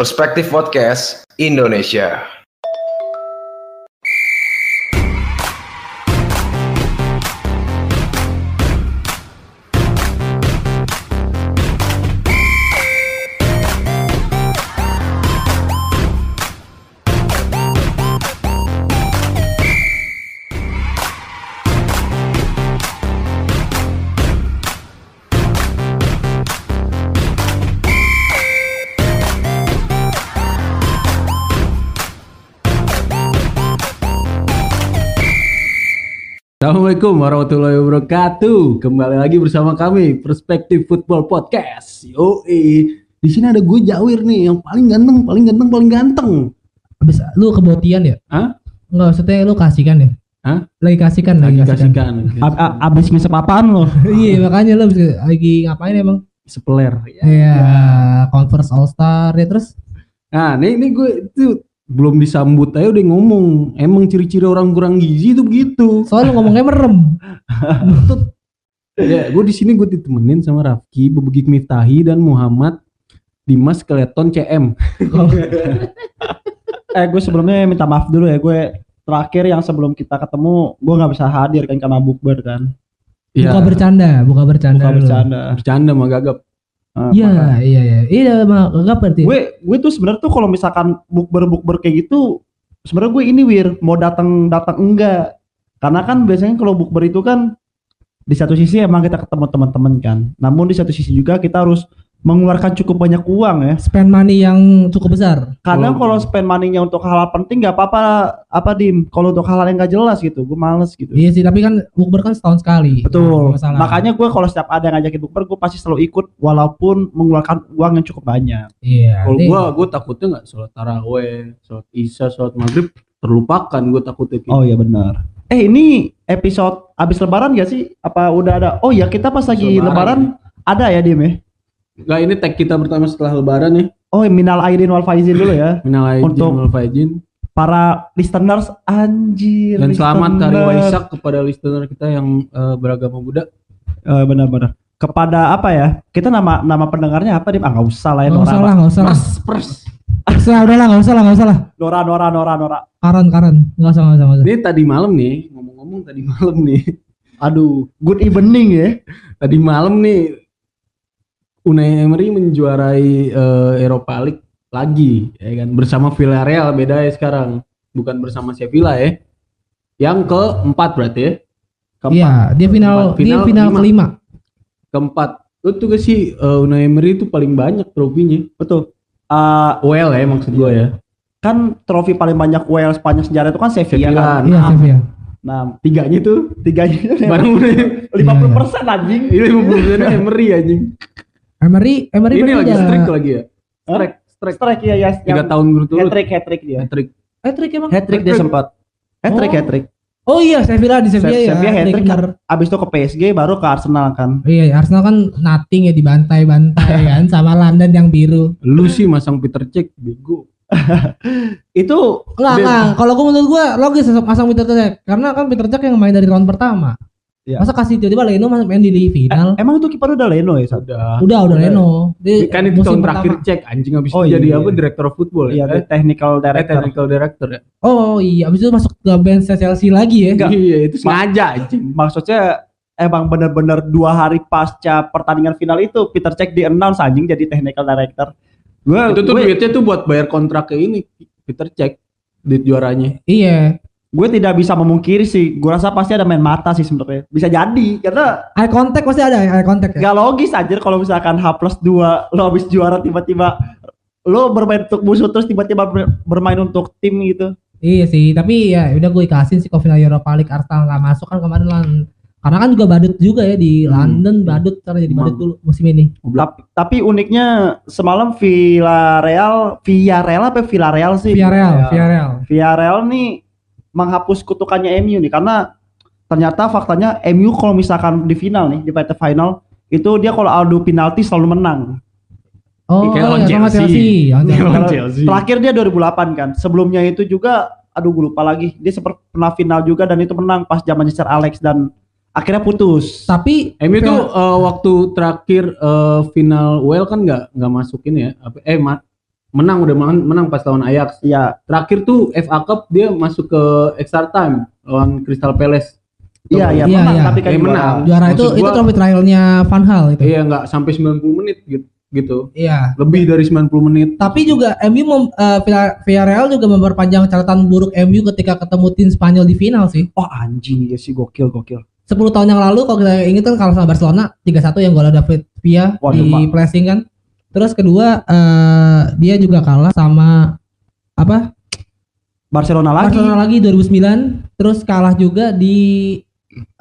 Perspektif Podcast Indonesia. Assalamualaikum warahmatullahi wabarakatuh. Kembali lagi bersama kami Perspektif Football Podcast. Yoi. Di sini ada gue Jawir nih yang paling ganteng, paling ganteng, paling ganteng. Abis lu kebotian ya? Hah? Enggak, maksudnya lu kasihkan ya? Hah? Lagi kasihkan, Lagi lagi kasihkan. kasihkan. A- abis ngisep apaan lo? iya, makanya lu abis- lagi ngapain emang? Sepeler. Iya, Converse All Star ya terus Nah, nih, nih gue itu belum disambut aja udah ngomong. Emang ciri-ciri orang kurang gizi itu begitu. soalnya lu ngomongnya merem. ya, gue di sini gue ditemenin sama Rafki, Bebegik Miftahi dan Muhammad Dimas Keleton CM. Eh gue sebelumnya minta maaf dulu ya gue terakhir yang sebelum kita ketemu gue nggak bisa hadir kan karena bukber kan. Iya. Buka bercanda, buka bercanda. Bukan dulu. bercanda. Bercanda mah gagap. Eh, Iya, makanya. iya, iya. Iya, mah enggak berarti. Gue gue tuh sebenarnya tuh kalau misalkan bukber bukber kayak gitu sebenarnya gue ini wir mau datang datang enggak karena kan biasanya kalau bukber itu kan di satu sisi emang kita ketemu teman-teman kan namun di satu sisi juga kita harus mengeluarkan cukup banyak uang ya Spend money yang cukup besar. kadang Oh. kalau spend money-nya untuk hal-hal penting nggak apa-apa apa dim kalau untuk hal-hal yang nggak jelas gitu gue males gitu Iya sih, tapi kan bukber kan setahun sekali. betul masalah. makanya gue kalau setiap ada yang ngajakin bukber gue pasti selalu ikut walaupun mengeluarkan uang yang cukup banyak Iya. Kalau gua gua takutnya nggak sholat taraweh, sholat isya, sholat maghrib terlupakan gue takutnya gitu. oh iya benar eh ini episode abis lebaran gak sih apa udah ada oh ya kita pas lagi Lebaran. lebaran, ada ya dim ya Nggak ini tag kita pertama setelah lebaran nih. oh minal aidin wal faizin dulu ya Minal aidin Untuk- wal faizin. para listeners anjir Dan selamat hari listener. Waisak kepada listener kita yang eh, beragama Buddha. Eh, benar-benar kepada apa ya kita nama nama pendengarnya apa dim ah nggak usah lah ya nggak usah lah, nggak usah lah. Pers, pers. Usah, udah lah, nggak usah lah, nggak usah lah. Nora Nora Nora Nora Karan, karan. Nggak usah, nggak usah, usah. Ini tadi malam nih, ngomong-ngomong tadi malam nih. aduh good evening ya Tadi malam nih Unai Emery menjuarai eh, Europa League lagi, ya kan? Bersama Villarreal beda ya sekarang. Bukan bersama Sevilla ya. Yang keempat berarti ya. Keempat. Iya, dia final, Keempat. dia Final final lima. kelima. keempat lu tuh gak sih uh, Unai Emery itu paling banyak trofinya betul Eh, well ya maksud gua ya kan trofi paling banyak WL sepanjang sejarah itu kan Sevilla Sevilla. kan. Iya, Nah, Sevilla. Nah, tiganya tuh tiganya bareng Unai lima puluh persen anjing. lima puluh Emery anjing Emery, Emery ini lagi udah- strike lagi ya strike strike Strike ya ya. tiga tahun Hat berturut trick hat trick dia. hat-trick Hat trick emang. Hat trick dia sempat. Hat trick Oh. hat trick. Oh iya, Sevilla di Sevilla Se- ya. Sevilla hat-trick, hat-trick bener. Abis itu ke PSG baru ke Arsenal kan. Iya, Arsenal kan nothing ya dibantai-bantai kan sama London yang biru. lu sih masang Peter Cech bego Itu Enggak, enggak. Kalau gue menurut gua logis masang Peter Cech karena kan Peter Cech yang main dari round pertama. Iya. Masa kasih tiba-tiba Leno masuk main di final? emang itu kiper udah Leno ya? Sat? udah udah. Leno. Di kan itu tahun musim terakhir pertama. cek anjing habis Oh, itu jadi iya, apa iya. director of football Iya, ya dia technical Eh, director. technical director ya Oh iya, abis itu masuk ke bench Chelsea lagi ya. Enggak. iya itu sengaja anjing Maksudnya emang bener-bener dua hari pasca pertandingan final itu Peter Cech di announce anjing jadi technical director. Gue itu tuh gue, duitnya tuh buat bayar kontrak ke ini Peter Cech duit juaranya Iya. Gue tidak bisa memungkiri sih. Gue rasa pasti ada main mata sih sebenarnya. Bisa jadi karena Eye contact pasti ada eye contact ya. Gak logis aja kalau misalkan H plus 2 lo habis juara tiba-tiba lo bermain untuk musuh terus tiba-tiba ber- bermain untuk tim gitu. Iya sih, tapi ya udah gue ikasin sih kalau final Europa League Arsenal nggak masuk kan kemarin lan. Karena kan juga badut juga ya di Hmm. London badut karena jadi badut dulu musim ini. Tapi, tapi uniknya semalam Villarreal, Villarreal apa Villarreal sih? Villarreal, Villarreal. Villarreal. Villarreal nih menghapus kutukannya MU nih karena ternyata faktanya MU kalau misalkan di final nih di partai final itu dia kalau adu penalti selalu menang. Oh, Kayak iya, lawan sama Chelsea. Chelsea. Chelsea. Lawan Kalau Chelsea. Terakhir dia 2008 kan. Sebelumnya itu juga aduh gue lupa lagi. Dia sempat pernah final juga dan itu menang pas zaman Sir Alex dan akhirnya putus. Tapi MU itu Vil- eh, waktu terakhir eh, final well kan nggak nggak masukin ya eh ma- menang udah menang, menang pas lawan Ajax. Iya, Terakhir tuh FA Cup dia masuk ke extra time lawan Crystal Palace. iya, iya, Iya, menang iya. tapi kan juara. menang. Juara Maksud itu itu gua- trofi trialnya Van Hal itu. Iya nggak sampai 90 menit gitu. gitu. Iya. Lebih dari 90 menit. Tapi juga MU mem, eh, Villa- Villarreal juga memperpanjang catatan buruk MU ketika ketemu tim Spanyol di final sih. Oh anjing ya sih gokil gokil. 10 tahun yang lalu kalau kita ingat kan kalau sama Barcelona 3-1 yang gol David Villa di Pak. pressing kan. Terus kedua eh, dia juga kalah sama apa? Barcelona lagi. Barcelona lagi 2009 terus kalah juga di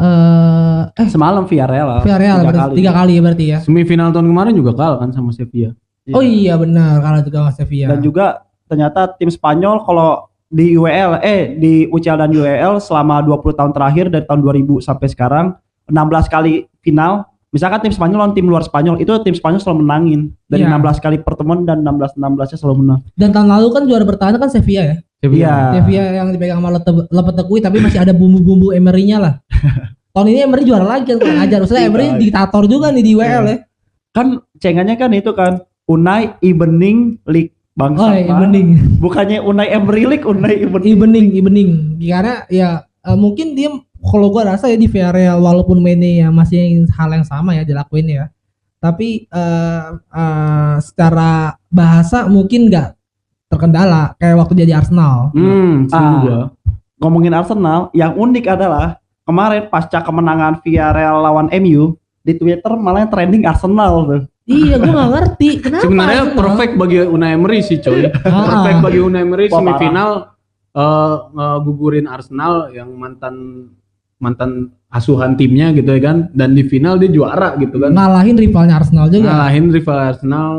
eh eh Semalam Villarreal. Villarreal Tiga kali. tiga kali ya berarti ya. Semifinal tahun kemarin juga kalah kan sama Sevilla. Iya. Oh iya benar kalah juga sama Sevilla. Dan juga ternyata tim Spanyol kalau di UEL eh di UCL dan UEL selama 20 tahun terakhir dari tahun 2000 sampai sekarang 16 kali final. Misalkan tim Spanyol lawan tim luar Spanyol itu tim Spanyol selalu menangin dari Iya. 16 kali pertemuan dan 16 16 nya selalu menang. Dan tahun lalu kan juara bertahan kan Sevilla ya. Iya. Sevilla yang dipegang sama Lete- Lopetegui tapi masih ada bumbu-bumbu Emery-nya lah. Tahun ini Emery juara lagi kan kurang ajar. Maksudnya Emery Iya. diktator juga nih di WL ya. Kan cengannya kan itu kan Unai Evening League bangsa. Oh, iya, Pak. evening. Bukannya Unai Emery League, Unai Evening. Evening, evening. Karena ya eh, mungkin dia kalau gua rasa ya di Villarreal walaupun mainnya ya masih hal yang sama ya dilakuin ya. Tapi eh, eh, secara bahasa mungkin nggak terkendala kayak waktu dia di Arsenal. Hmm, setuju Ah. gua. Ngomongin Arsenal, yang unik adalah kemarin pasca kemenangan Villarreal lawan MU di Twitter malah yang trending Arsenal tuh. iya, gua nggak ngerti kenapa. Sebenarnya Arsenal? perfect bagi Unai Emery sih coy. Ah, perfect bagi Unai Emery semifinal eh ngegugurin Arsenal yang mantan mantan asuhan timnya gitu ya kan dan di final dia juara gitu kan. ngalahin rivalnya Arsenal juga. Ngalahin rival Arsenal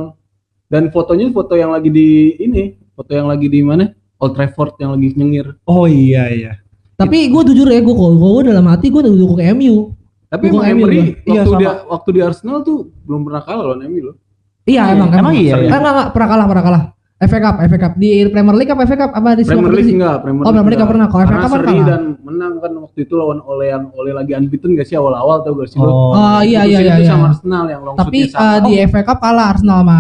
dan fotonya foto yang lagi di ini, foto yang lagi di mana? Old Trafford yang lagi nyengir. Oh iya iya. Tapi gue jujur ya, gue kalau gue dalam hati gue udah dukung MU. Tapi emang Emery Iya, waktu sama. dia waktu di Arsenal tuh belum pernah kalah lawan MU loh. Iya Iya, emang, emang iya, Eh, iya. enggak, enggak, pernah kalah, pernah kalah. FA Cup, FA Cup di Premier League apa FA Cup apa di Premier League enggak, Premier Oh, Premier League pernah. Kalau FA Cup kan seri kalah. dan menang kan waktu itu lawan Ole yang Ole lagi unbeaten gak sih awal-awal tau gak sih lo? Oh iya iya iya. itu iya. sama Arsenal yang long Tapi eh, di FA Cup kalah Arsenal sama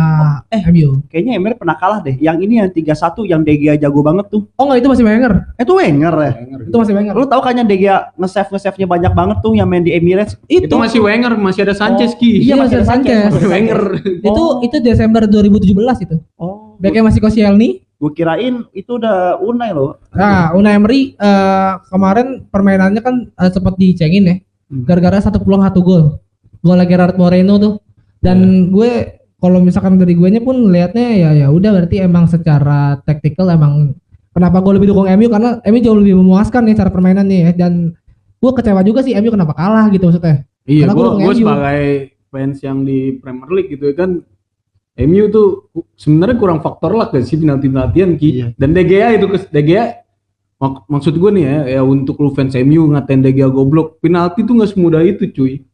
eh. MU. Kayaknya Emery pernah kalah deh. Yang ini yang 3-1 yang De Gea jago banget tuh. Oh enggak itu masih Wenger. Eh, Itu Wenger ya. Wenger. Itu masih Wenger. Lu tahu kan yang De Gea nge-save nge-save-nya banyak banget tuh yang main di Emirates. Itu masih Wenger, masih ada Oh, Sanchez Ki. Iya, masih ada ada Sanchez. Wenger. Itu Oh. itu Desember 2017 itu. Oh, Backnya masih Koscielny. gue kirain itu udah Unai loh. Nah, Unai Emery eh, kemarin permainannya kan eh, sempat dicengin ya. Hmm. Gara-gara satu peluang satu gol. Gol Gerard Moreno tuh. Dan gue kalau misalkan dari gue nya pun lihatnya ya ya udah berarti emang secara taktikal emang kenapa gue lebih dukung MU karena MU jauh lebih memuaskan nih cara permainannya ya dan gue kecewa juga sih MU kenapa kalah gitu maksudnya. Iya, MU. sebagai fans yang di Premier League gitu kan MU tuh sebenarnya kurang faktor lah ke sih penalti-penaltian Ki. Iya. Dan De Gea itu ke De Gea mak- maksud gue nih ya, ya untuk lu fans MU ngatain De Gea goblok, penalti tuh nggak semudah itu cuy.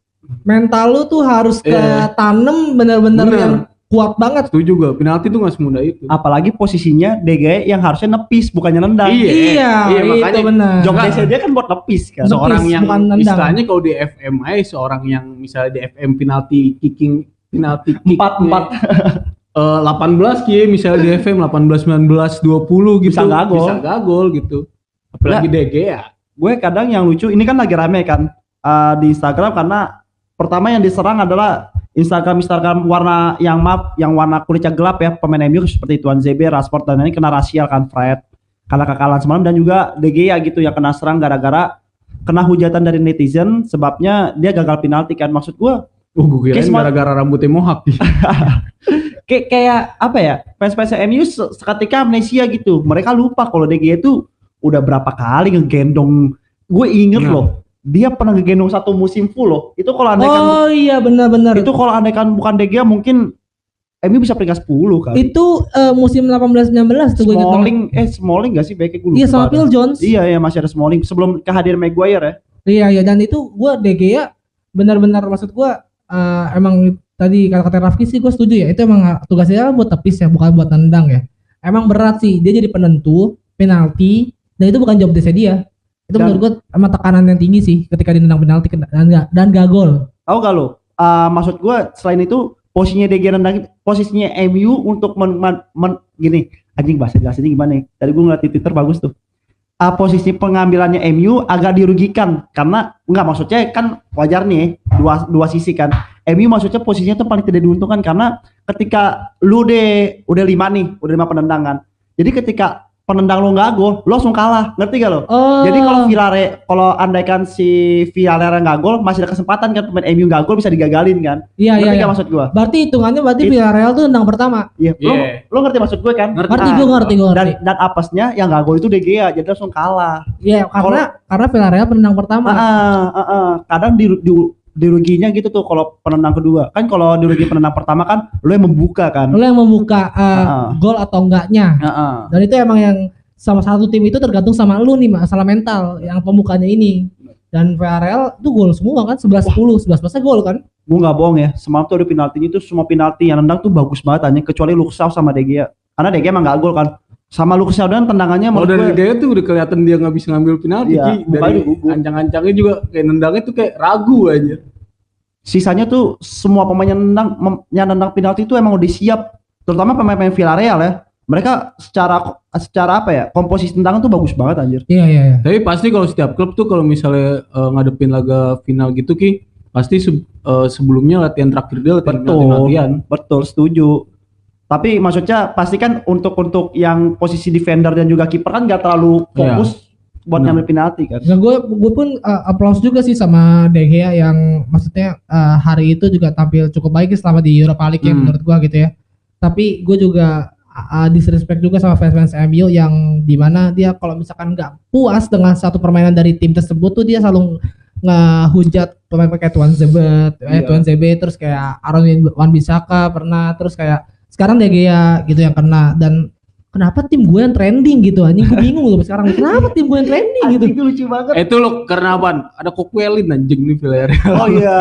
Mental lu tuh harus Iya. ketanam bener-bener Bener. yang kuat banget. Setuju gak? Penalti tuh nggak semudah itu. Apalagi posisinya De Gea yang harusnya nepis bukannya nendang. Iya, Iya, iya, itu makanya benar. Desk dia kan buat nepis kan. Nepis, seorang yang istilahnya kalau di FM aja seorang yang misalnya di FM penalti kicking penalti kick Empat empat. eh 18 ki misalnya di FM 18 19 20 gitu. Bisa nggak gol. bisa nggak gol gitu. Apalagi DG ya. gue kadang yang lucu ini kan lagi rame kan eh, di Instagram karena pertama yang diserang adalah Instagram Instagram warna yang maaf yang warna kulitnya gelap ya pemain MU seperti Tuan ZB, Rashford dan ini kena rasial kan Fred. Karena kekalahan semalam dan juga De Gea gitu yang kena serang gara-gara kena hujatan dari netizen sebabnya dia gagal penalti kan. Maksud gue oh gue semua- gara-gara rambutnya mohak kayak kayak apa ya fans-fans MU se- seketika amnesia gitu mereka lupa kalau Gea itu udah berapa kali ngegendong gue inget Nah. loh dia pernah ngegendong satu musim full loh itu kalau andai kan Oh iya benar-benar. itu kalau andai kan bukan Gea mungkin MU bisa peringkat 10 kan Itu eh, musim 18-19 tuh gue ingat banget. Smalling eh Smalling gak sih baiknya gue lupa Iya sama. Phil Jones. iya iya masih ada Smalling sebelum kehadiran Maguire ya Iya iya dan itu gue De Gea benar-benar maksud gue eh, emang tadi kata-kata Rafki sih gue setuju ya itu emang tugasnya buat tepis ya bukan buat nendang ya. Emang berat sih dia jadi penentu penalti dan itu bukan job desk dia. Itu Dan- menurut gue emang tekanan yang tinggi sih ketika dia nendang penalti dan gak, dan gak gol. tahu gak lo Ah, maksud gue selain itu posisinya Gea nendang posisinya MU untuk men, men- men- gini anjing bahasa jelasinnya gimana ya tadi gue ngeliat di Twitter bagus tuh Ah, posisi pengambilannya MU agak dirugikan karena enggak maksudnya kan wajar nih dua dua sisi kan. MU maksudnya posisinya tuh paling tidak diuntungkan karena ketika lu deh udah lima nih udah lima penendangan. Jadi ketika penendang lu nggak gol lu langsung kalah ngerti gak lo Oh. jadi kalau Villarreal kalau andaikan si Villarreal nggak gol masih ada kesempatan kan pemain MU nggak gol bisa digagalin kan Iya iya. ngerti iya. gak maksud gua Berarti hitungannya berarti It- Villarreal tuh tendang pertama. iya lo, Iya. lo ngerti maksud gue kan Ngerti. Ngerti Ah, gue ngerti gue dan ngerti. dan apesnya yang nggak gol itu De Gea jadi langsung kalah Iya karena karena Villarreal penendang pertama. Ah, ah, ah, ah. kadang di, di, diruginya gitu tuh kalau penendang kedua kan kalau dirugi penendang pertama kan lo yang membuka kan Lo yang membuka uh, Ah. gol atau enggaknya. Ah. Dan itu emang yang sama satu tim itu tergantung sama lu nih masalah mental yang pembukanya ini. Dan Villarreal tuh gol semua kan 11 10 11 11 gol kan. gue nggak bohong ya semalam tuh ada penaltinya tuh semua penalti yang nendang tuh bagus banget hanya kecuali Luxau sama De Gea karena De Gea emang nggak gol kan sama Luxau dan tendangannya Kalau menurut dari dia tuh udah kelihatan dia nggak bisa ngambil penalti Iya, dari ancang-ancangnya juga kayak nendangnya tuh kayak ragu aja. sisanya tuh semua pemain yang nendang yang nendang penalti itu emang udah siap terutama pemain-pemain Villarreal ya mereka secara secara apa ya komposisi tendangan tuh bagus banget anjir Iya iya iya. Tapi pasti kalau setiap klub tuh kalau misalnya eh, ngadepin laga final gitu ki, pasti se- eh, sebelumnya latihan terakhir dia latihan Betul. latihan. betul setuju tapi maksudnya pasti kan untuk untuk yang posisi defender dan juga kiper kan nggak terlalu fokus buat Benar. ngambil penalti kan Nah, gue gue pun uh, applause juga sih sama De Gea yang maksudnya uh, hari itu juga tampil cukup baik selama di Europa League ya Hmm. menurut gue gitu ya. Tapi gue juga uh, disrespect juga sama fans-fans MU yang di mana dia kalau misalkan nggak puas dengan satu permainan dari tim tersebut tuh dia selalu ngehujat pemain kayak Tuan Zebet, eh, Iya. Tuan Zebe, terus kayak Aaron Wan Bisaka pernah, terus kayak sekarang De Gea gitu yang kena dan kenapa tim gue yang trending gitu? Anjing gue bingung loh sekarang. Kenapa tim gue yang trending gitu? Itu lucu banget. Eh, itu lo karena apaan? Ada Kokwelin anjing nih Villarreal. oh iya.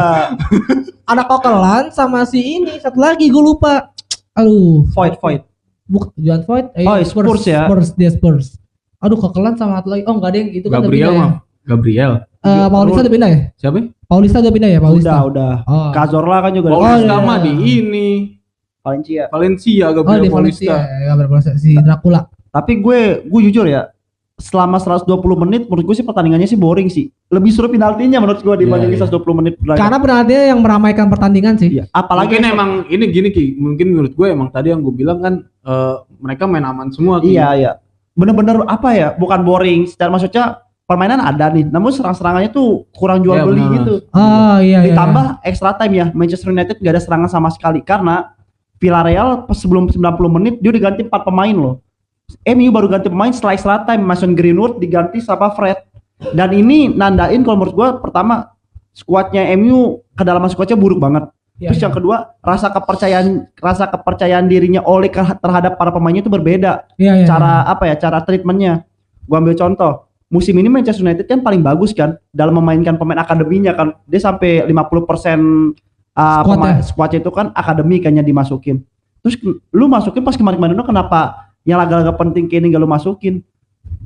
Ada kokelan sama si ini satu lagi gue lupa. Aduh. Void void. Buk Joan Voigt eh, Oh, Spurs ya? Spurs dia Spurs. Aduh kokelan sama satu lagi. Oh enggak ada yang itu kan Gabriel pindah mah. Gabriel. ya Eh, Paulista udah pindah ya? Siapa? Paulista udah pindah ya? Paulista. Udah udah. Oh. Cazorla kan juga Paulista iya. mah di ini Valencia Valencia oh Gabriel di Valencia Paulista. ya Gabriel Paulista si Dracula tapi gue gue jujur ya selama 120 menit menurut gue sih pertandingannya sih boring sih lebih seru penaltinya menurut gue dibandingin Iya, iya. 120 menit berlaga. karena penaltinya yang meramaikan pertandingan sih Iya, apalagi Mungkin emang ini gini Ki, mungkin menurut gue emang tadi yang gue bilang kan eh, mereka main aman semua Ki. Iya iya. Bener-bener apa ya? Bukan boring. Secara maksudnya permainan ada nih, namun serang-serangannya tuh kurang jual Iya, beli benar. gitu. oh iya iya Ditambah extra time ya, Manchester United gak ada serangan sama sekali karena Villarreal pas sebelum 90 menit dia udah ganti 4 pemain loh. MU baru ganti pemain setelah extra time, Mason Greenwood diganti sama Fred. Dan ini nandain kalau menurut gua pertama skuadnya MU kedalaman skuadnya buruk banget. Iya, Terus iya. yang kedua, rasa kepercayaan rasa kepercayaan dirinya oleh terhadap para pemainnya itu berbeda Iya, iya, cara apa ya cara treatmentnya gua ambil contoh musim ini Manchester United kan paling bagus kan dalam memainkan pemain akademinya kan dia sampai 50% persen uh, Squad ya? squad itu kan akademi kayaknya dimasukin. Terus lu masukin pas kemarin-kemarin lu kenapa yang laga-laga penting kayak ini gak lu masukin?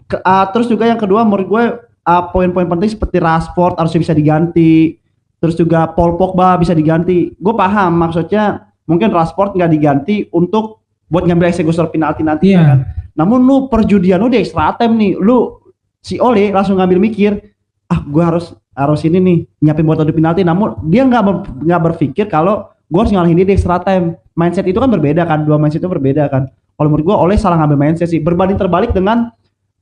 Ke- uh, terus juga yang kedua menurut gue uh, poin-poin penting seperti Rashford harusnya bisa diganti. Terus juga Paul Pogba bisa diganti. Gue paham maksudnya mungkin Rashford nggak diganti untuk buat ngambil eksekutor penalti nanti Iya. kan? Namun lu perjudian lu di extra time nih. Lu si Ole langsung ngambil mikir ah gue harus harus ini nih nyiapin buat adu penalti namun dia nggak ber- nggak berpikir kalau gue harus ngalahin dia di extra time mindset itu kan berbeda kan dua mindset itu berbeda kan kalau menurut gue Ole salah ngambil mindset sih berbanding terbalik dengan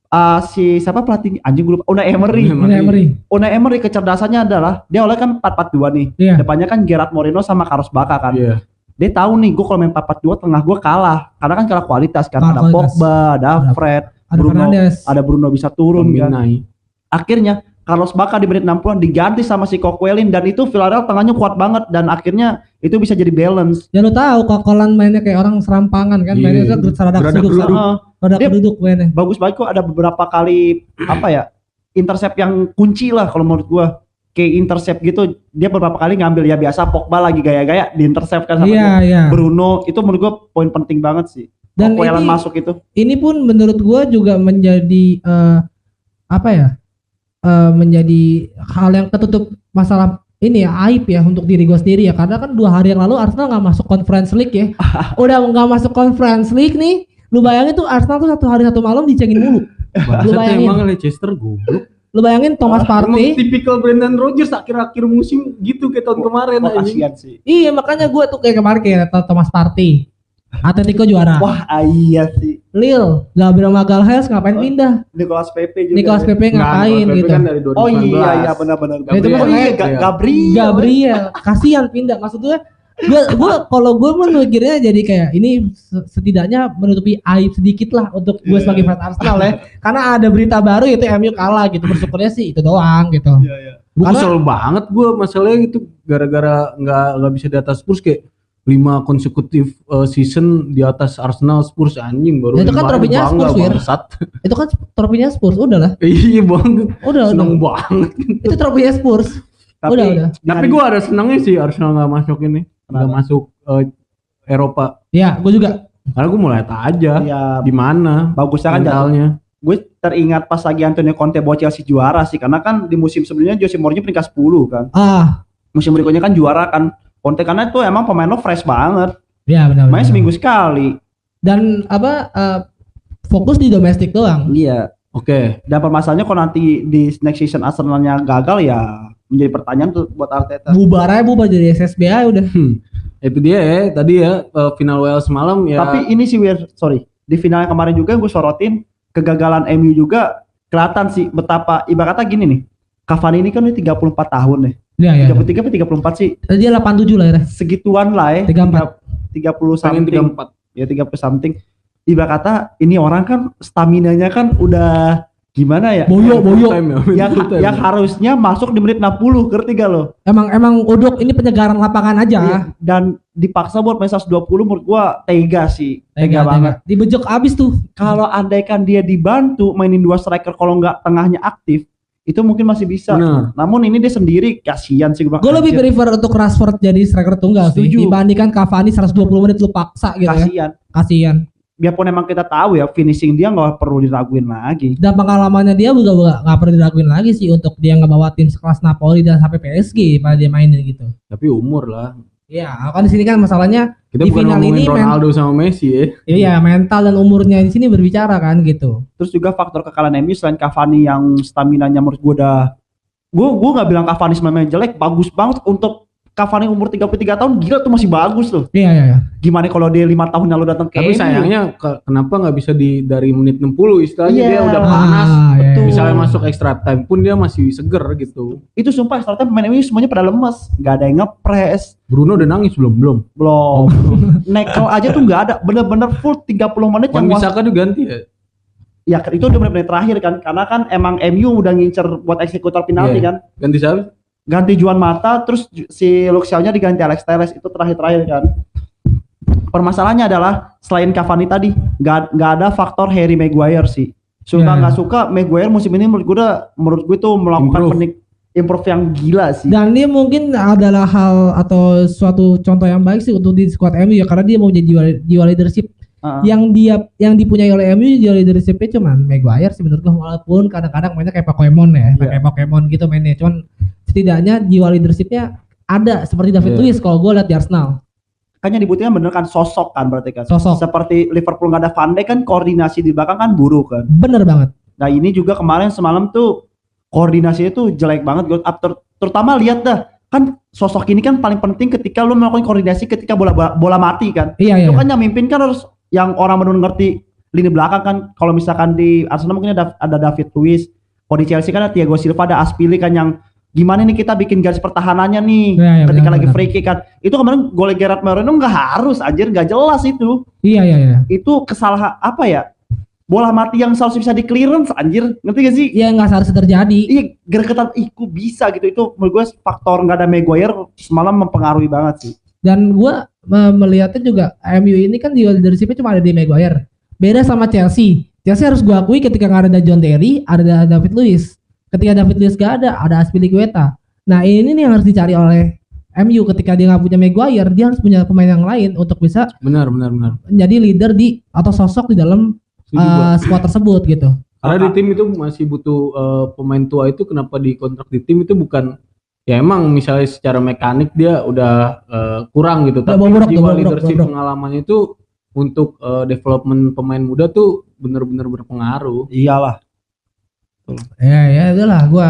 ah, si siapa pelatih anjing gue lupa Unai Emery Unai Emery Unai Emery kecerdasannya adalah dia oleh kan 4-4-2 nih. Iya. Depannya kan Gerard Moreno sama Carlos Bacca kan. Iya. Dia tahu nih gue kalau main 4-4-2 tengah gue kalah. Karena kan kalah kualitas kan. Kalah ada kualitas. Pogba, ada Ada- Fred, ada Bruno, Fernandes ada Bruno bisa turun kan. Dominai. Akhirnya Carlos Bacca di menit 60-an diganti sama si Coquelin dan itu Villarreal tengahnya kuat banget dan akhirnya itu bisa jadi balance. ya lu tahu kokolan mainnya kayak orang serampangan kan mainnya seradak Geradak sudut geruduk. Heeh. seradak Dia- duduk mainnya bagus banget kok ada beberapa kali apa ya intercept yang kunci lah kalau menurut gua kayak intercept gitu dia beberapa kali ngambil ya biasa Pogba lagi gaya-gaya di intercept kan sama iya dia. iya Bruno itu menurut gua poin penting banget sih dan ini masuk itu ini pun menurut gua juga menjadi eh, apa ya eh, menjadi hal yang ketutup masalah ini ya aib ya untuk diri gue sendiri ya karena kan dua hari yang lalu Arsenal nggak masuk Conference League ya udah nggak masuk Conference League nih lu bayangin tuh Arsenal tuh satu hari satu malam dicengin mulu Bahasa bayangin. emang Leicester goblok. lu bayangin Thomas Emang Partey tipikal Brendan Rodgers akhir-akhir musim gitu kayak tahun kemarin kasihan sih. iya makanya gue tuh kayak kemarin kayak Thomas Partey Atletico juara Wah, ah, iya sih. Lille Gabriel Magalhaes ngapain Oh, pindah Nicolas Pepe juga. Nicolas ya. Pepe ngapain gitu kan dari 2019. Oh iya, iya benar-benar. Itu Gabriel. mah Oh iya, kayak- Ga- Gabriel. Gabriel kasihan pindah maksud gue gue gue kalau gue memikirnya jadi kayak ini se- setidaknya menutupi aib sedikit lah untuk gue sebagai fans Arsenal ya karena ada berita baru yaitu MU kalah gitu bersyukurnya sih itu doang gitu Iya, iya. Gue kesel banget gue masalahnya itu gara-gara nggak nggak bisa di atas Spurs kayak lima konsekutif uh, season di atas Arsenal Spurs anjing baru Ya, itu kan trofinya bangga Spurs, Wir. bangsat. itu kan trofinya Spurs udah lah. Iya banget udah udah. Seneng banget. Itu trofinya Spurs. Tapi, Udah, udah. tapi gue ada senengnya sih Arsenal nggak masuk ini. Nggak Kenapa? masuk uh, Eropa. Ya gue juga. Karena gue mau lihat aja ya di mana bagusnya kan mentalnya. gue teringat pas lagi Antonio Conte bawa Chelsea juara sih. Karena kan di musim sebelumnya Jose Mourinho peringkat 10 kan. ah. Musim berikutnya kan juara kan. Conte karena itu emang pemain lo fresh banget. ya benar Main seminggu sekali. dan apa eh, fokus di domestik doang Iya. oke Dan permasalahannya kalau nanti di next season Arsenalnya gagal ya menjadi pertanyaan tuh buat Arteta. bubar aja bubar jadi SSB aja udah itu dia ya tadi ya uh, final WL semalam ya Tapi ini sih weird, sorry. Di final yang kemarin juga gue sorotin kegagalan MU juga kelihatan sih betapa ibaratnya gini nih. Cavani ini kan udah 34 tahun nih. Ya ya 33 apa 34 sih? dia 87 lah ya Segituan lah ya. 34 30 pengen something. 34 ya 30 something ibarat kata ini orang kan stamina nya kan udah gimana ya boyo boyo Time ya, yang, time yang ya. harusnya masuk di menit 60 ngerti gak lo emang emang uduk ini penyegaran lapangan aja Iya, dan dipaksa buat main 120 menurut gua tega sih tega, Tega, banget tega. Dibejek abis tuh. kalau andaikan dia dibantu mainin dua striker kalau nggak tengahnya aktif itu mungkin masih bisa Bener. namun ini dia sendiri kasihan sih gua Gue lebih prefer untuk Rashford jadi striker tunggal sih Setuju. dibandingkan Cavani 120 menit lu paksa gitu ya. kasihan Kasihan. biarpun emang kita tahu ya finishing dia nggak perlu diraguin lagi Dan pengalamannya dia juga juga nggak perlu diraguin lagi sih untuk dia ngebawa tim sekelas Napoli dan sampai PSG pada dia mainin gitu. tapi umur lah Iya, kan di sini kan masalahnya kita Di bukan final ini men- Ronaldo sama Messi ya iya mental dan umurnya di sini berbicara kan gitu. Terus juga faktor kekalahan MU selain Cavani yang stamina-nya menurut gue udah gue gue nggak bilang Cavani sebenarnya jelek, bagus banget untuk Cavani umur 33 tahun gila tuh masih bagus tuh. Iya iya iya. Gimana kalau dia lima tahun lalu datang ke tapi sayangnya ke- kenapa nggak bisa di dari menit 60 istilahnya Iya. dia udah panas Ah, iya, betul. iya. misalnya masuk extra time pun dia masih seger gitu itu sumpah startnya pemain MU semuanya pada lemes, nggak ada yang ngepres, Bruno udah nangis belum belum belum. Nekel aja tuh nggak ada, bener-bener full 30 menit Wan yang Bisaka tuh ganti ya ya itu udah bener-bener terakhir kan, karena kan emang MU udah ngincer buat eksekutor penalti Iya. kan. ganti siapa ganti Juan Mata terus si Luxiao-nya diganti Alex Telles itu terakhir-terakhir kan. Permasalahannya adalah selain Cavani tadi nggak nggak ada faktor Harry Maguire sih. Suka Ya. nggak suka Maguire musim ini menurut gue udah- menurut gue tuh melakukan Improve. penik improve yang gila sih. Dan dia mungkin adalah hal atau suatu contoh yang baik sih untuk di squad MU ya karena dia mau jadi jiwa, jiwa leadership Heeh. yang dia yang dipunyai oleh MU jiwa leadershipnya cuman Maguire sih menurut gua walaupun kadang-kadang mainnya kayak Pokemon ya Iya. kayak Pokemon gitu mainnya cuman setidaknya jiwa leadershipnya ada seperti David Iya. Luiz kalau gue lihat di Arsenal kan yang dibutuhkan bener kan sosok kan berarti kan. Sosok. Seperti Liverpool nggak ada Van Dijk kan koordinasi di belakang kan buruk kan. bener banget Nah ini juga kemarin semalam tuh koordinasinya tuh jelek banget gue ter- terutama lihat dah kan sosok ini kan paling penting ketika lu melakukan koordinasi ketika bola bola mati kan iya iya itu kan yang mimpin kan harus yang orang benar ngerti lini belakang kan kalau misalkan di Arsenal mungkin ada, ada David Luiz. Kalau di Chelsea kan ada Thiago Silva ada Aspili kan yang gimana nih kita bikin garis pertahanannya nih Iya, iya, ketika benar, lagi benar. free kick kan. Itu kemarin gol Gerard Moreno nggak harus anjir nggak jelas itu. Iya iya iya. Itu kesalahan apa ya bola mati yang seharusnya bisa di clearance anjir. Ngerti gak sih? Iya nggak seharusnya terjadi. Iya, gergetan iku bisa gitu? Itu menurut gue faktor nggak ada Maguire semalam mempengaruhi banget sih. Dan gua me- melihatnya juga MU ini kan jiwa leadershipnya cuma ada di Maguire. Beda sama Chelsea. Chelsea harus gua akui ketika nggak ada John Terry ada David Luiz. Ketika David Luiz gak ada ada Aspilicueta. Nah ini nih yang harus dicari oleh MU ketika dia nggak punya Maguire dia harus punya pemain yang lain untuk bisa benar benar benar. menjadi leader di atau sosok di dalam uh, squad tersebut gitu. Karena di tim itu masih butuh eh, pemain tua itu kenapa di kontrak di tim itu bukan ya emang misalnya secara mekanik dia udah eh, kurang gitu tapi bobrok, jiwa bobrok, leadership bobrok. pengalamannya itu untuk eh, development pemain muda tuh bener-bener berpengaruh Iyalah. Ya ya udahlah gua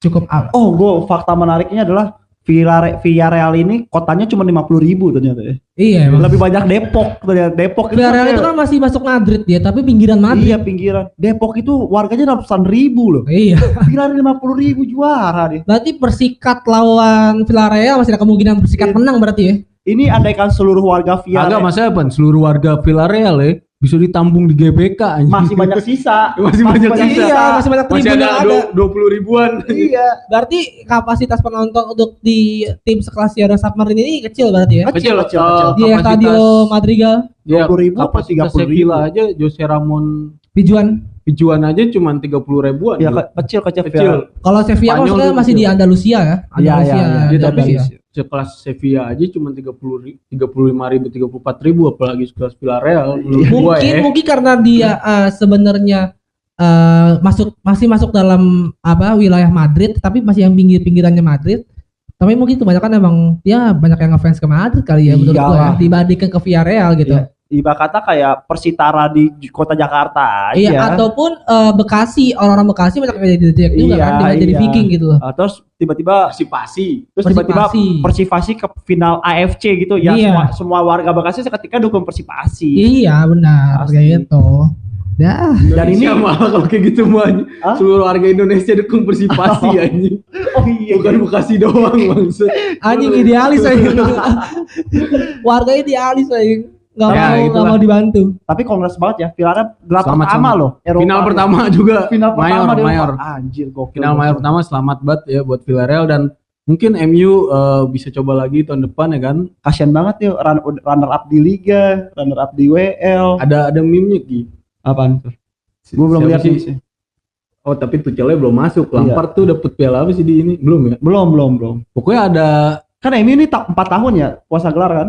cukup Oh, gue fakta menariknya adalah Villarreal, Villarreal ini kotanya cuma 50 ribu ternyata ya. Iya emang. Lebih banyak Depok ternyata. Depok Villarreal sampai- itu kan masih masuk Madrid dia, tapi pinggiran Madrid. Iya pinggiran. Depok itu warganya ratusan ribu loh. Iya. Villarreal 50 ribu juara deh. Berarti persikat lawan Villarreal masih ada kemungkinan persikat Iya. menang berarti ya. Ini andaikan seluruh warga agak Villarreal masa apa seluruh warga Villarreal ya bisa ditampung di GBK anjing. masih banyak sisa. Masih banyak sisa. Iya, masih banyak masih tribun ada yang ada. dua puluh ribuan iya. Berarti kapasitas penonton untuk di tim sekelas Sierra Submarine ini kecil berarti ya. Kecil, kecil, eh, kecil. Di kapasitas- Stadio Madrigal, ya, 20.000 apa kapasitas 30.000? Sevilla aja Jose Ramon Pijuan. Pijuan aja cuma tiga puluh ribuan Ya ke- kecil kecil. kecil Kalau Sevilla maksudnya masih kecil. di Andalusia ya. Iya, Andalusia. iya, iya. Dia di tapi Andalusia. Sekelas Sevilla aja cuma tiga puluh tiga puluh lima ribu tiga puluh empat ribu apalagi sekelas Villarreal gua mungkin ya. mungkin karena dia eh, sebenarnya eh, masuk masih masuk dalam apa wilayah Madrid tapi masih yang pinggir pinggirannya Madrid. Tapi mungkin kebanyakan emang ya banyak yang ngefans ke Madrid kali ya menurut gua ya, dibandingkan ke Villarreal gitu. Iya. Iba kata kayak Persitara di kota Jakarta aja. iya ataupun eh, Bekasi orang-orang Bekasi banyak yang jadi Jack juga Iya, kan dengan jadi iya. Viking gitu loh Ah, terus tiba-tiba si pasi terus tiba-tiba Persipasi. Persipasi ke final AFC gitu ya Iya. semua semua warga Bekasi seketika dukung Persipasi. iya benar Pasti. kayak gitu ya Dan ini malah kalau kayak gitu mah Hah? seluruh warga Indonesia dukung Persipasi anjing oh iya bukan Bekasi doang maksud anjing idealis aja warga idealis aja nggak Ya, mau nggak mau dibantu Tapi kongres banget ya. Villarreal gelar Selamat, pertama selamat. loh. Eropa. final pertama juga Final pertama mayor mayor Anjir gokil. final mayor pertama selamat banget ya buat Villarreal dan mungkin MU eh, bisa coba lagi tahun depan ya kan Kasian banget yuk run, runner up di liga, runner up di WL. ada ada meme-nya Ki Apaan tuh? Gue belum lihat sih? sih. Oh tapi Tuchelnya belum masuk. Iya. Lampard tuh dapet piala apa sih di ini? Belum ya? Belum, belum, belum. Pokoknya ada Kan MU ini tak 4 tahun ya puasa gelar kan?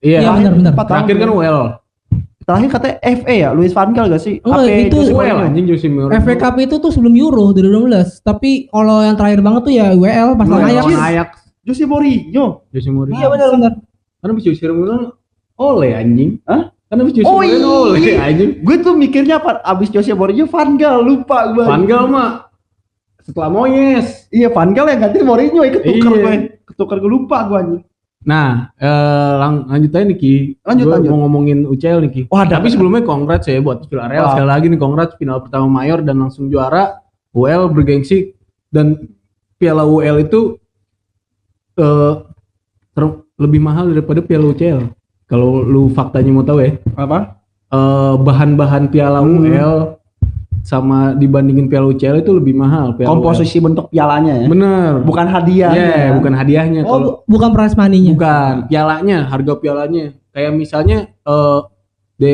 Iya. Iya, benar, benar. Terakhir kan well. Terakhir katanya FA ya, Luis Van Gaal gak sih? Oh, Apa itu Mourinho? anjing Jose Mourinho. FA Cup itu tuh sebelum Euro 2016 tapi kalau yang terakhir banget tuh ya WL pas lawan Ajax lawan Ajax. Jose Mourinho. Jose Mourinho. iya benar benar Karena bisa Jose Mourinho oleh anjing. Hah? Karena bisa Jose Oh, Mourinho iya. oleh anjing. Gue tuh mikirnya apa? Abis Jose Mourinho Van Gaal lupa gue. Van Gaal mah setelah Moyes. Iya Van Gaal yang ganti Mourinho ikut tuker Iya. gue. Ketuker gue lupa gue anjing. Nah, eh, lang lanjut aja nih Ki. Lanjut, Gua lanjut. mau ngomongin UCL nih Ki. Wah, Tapi sebelumnya congrats ya buat Villarreal sekali lagi nih congrats final pertama mayor dan langsung juara. UL bergengsi dan Piala UL itu eh lebih mahal daripada Piala UCL. Kalau lu faktanya mau tahu ya, Apa? eh, bahan-bahan Piala Hmm. UL sama dibandingin Piala UCL itu lebih mahal. Piala Komposisi bentuk pialanya ya. Bener. Bukan hadiah. Iya, ya. bukan hadiahnya. oh Kalau bu- bukan prize money-nya Bukan, pialanya, harga pialanya. Kayak misalnya eh D,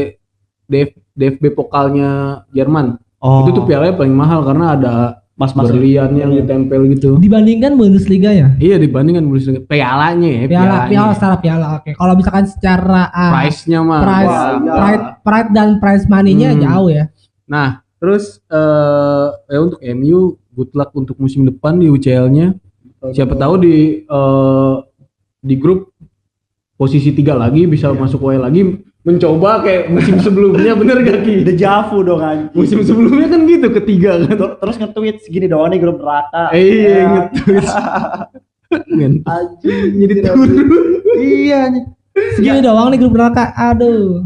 DF, DFB pokalnya Jerman. Oh. Itu tuh pialanya paling mahal karena ada mas-mas berlian yang ditempel gitu. dibandingkan Bundesliga ya Iya dibandingkan Bundesliga. pialanya ya, piala pialanya. piala secara piala oke kalau misalkan secara ah, Price-nya mah. prize wah, iya. pride, pride dan prize money-nya Hmm. jauh ya Nah, terus eh ya untuk MU good luck untuk musim depan di UCL-nya. Siapa tahu di eh, di grup posisi tiga lagi bisa Iya. masuk WL lagi mencoba kayak musim sebelumnya bener gak Ki? Dejavu dong anjing. Musim sebelumnya kan gitu ketiga kan. Ter- Terus nge-tweet segini doang nih grup neraka. Eh, Iya, Ya. nge-tweet. Ngentot. Anjing. Jadi turun. Iya anjing. segini doang nih grup neraka aduh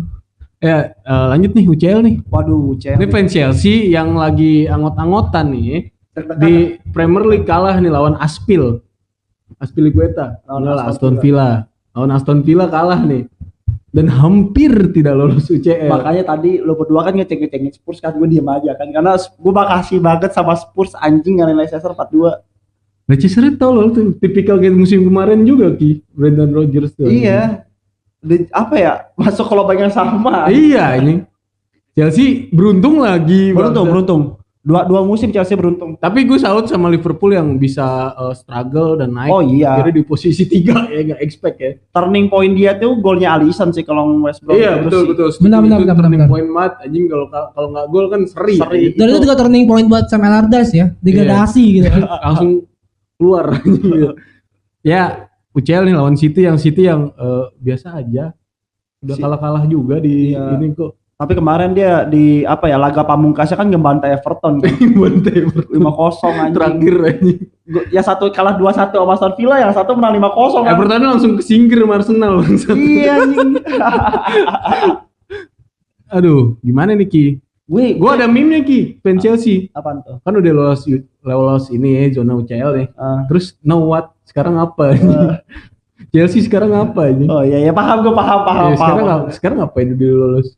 Ya, eh, lanjut nih UCL nih. Waduh, Ini cewek. fans Chelsea yang lagi anggot-anggotan nih di Premier League kalah nih lawan Aspil. Aspilicueta. Lawan Lawan Aston Aston Villa. Lawan Aston Villa kalah nih. Dan hampir tidak lolos UCL. Makanya tadi lo berdua kan ngeceng-ngecengin Spurs kan gue diem aja kan karena gue makasih banget sama Spurs anjing ngalahin Leicester 4-2. Manchester United tau loh tuh tipikal kayak musim kemarin juga Ki. Brendan Rodgers tuh. Iya. Di- apa ya? Masuk ke lubang yang sama. Iya ini. Chelsea beruntung lagi. Beruntung, bangsa. beruntung. Dua dua musim Chelsea beruntung. Tapi gue salut sama Liverpool yang bisa uh, struggle dan naik. Oh iya. Akhirnya di posisi tiga ya nggak expect ya. Turning point dia tuh golnya Alisson sih kalau West Brom. iya betul sih. betul. Benar, benar, benar, turning benar. point mat. Anjing kalau kalau nggak gol kan seri. Seri. anjing. dan itu juga turning point buat Sam Allardyce ya degradasi gitu kan Langsung keluar gitu. ya UCL nih lawan City yang City yang eh, biasa aja udah kalah-kalah juga di Iya. ini kok Tapi kemarin dia di apa ya laga pamungkasnya kan ngebantai Everton kan. Bantai 5-0 anjing. terakhir anjing. Ya satu kalah 2-1 sama Aston Villa, yang satu menang 5-0 kan. Everton langsung kesingkir sama Arsenal. Iya anjing. Aduh, gimana nih Ki? Gue Gua ada meme-nya Ki, fan Chelsea. apaan tuh? Kan udah lolos lolos ini ya zona UCL nih. Ah. Terus now what? Sekarang apa? Chelsea sekarang apa ini? Oh iya ya paham gue paham paham Ya, paham. sekarang apa- sekarang apa itu dia lolos?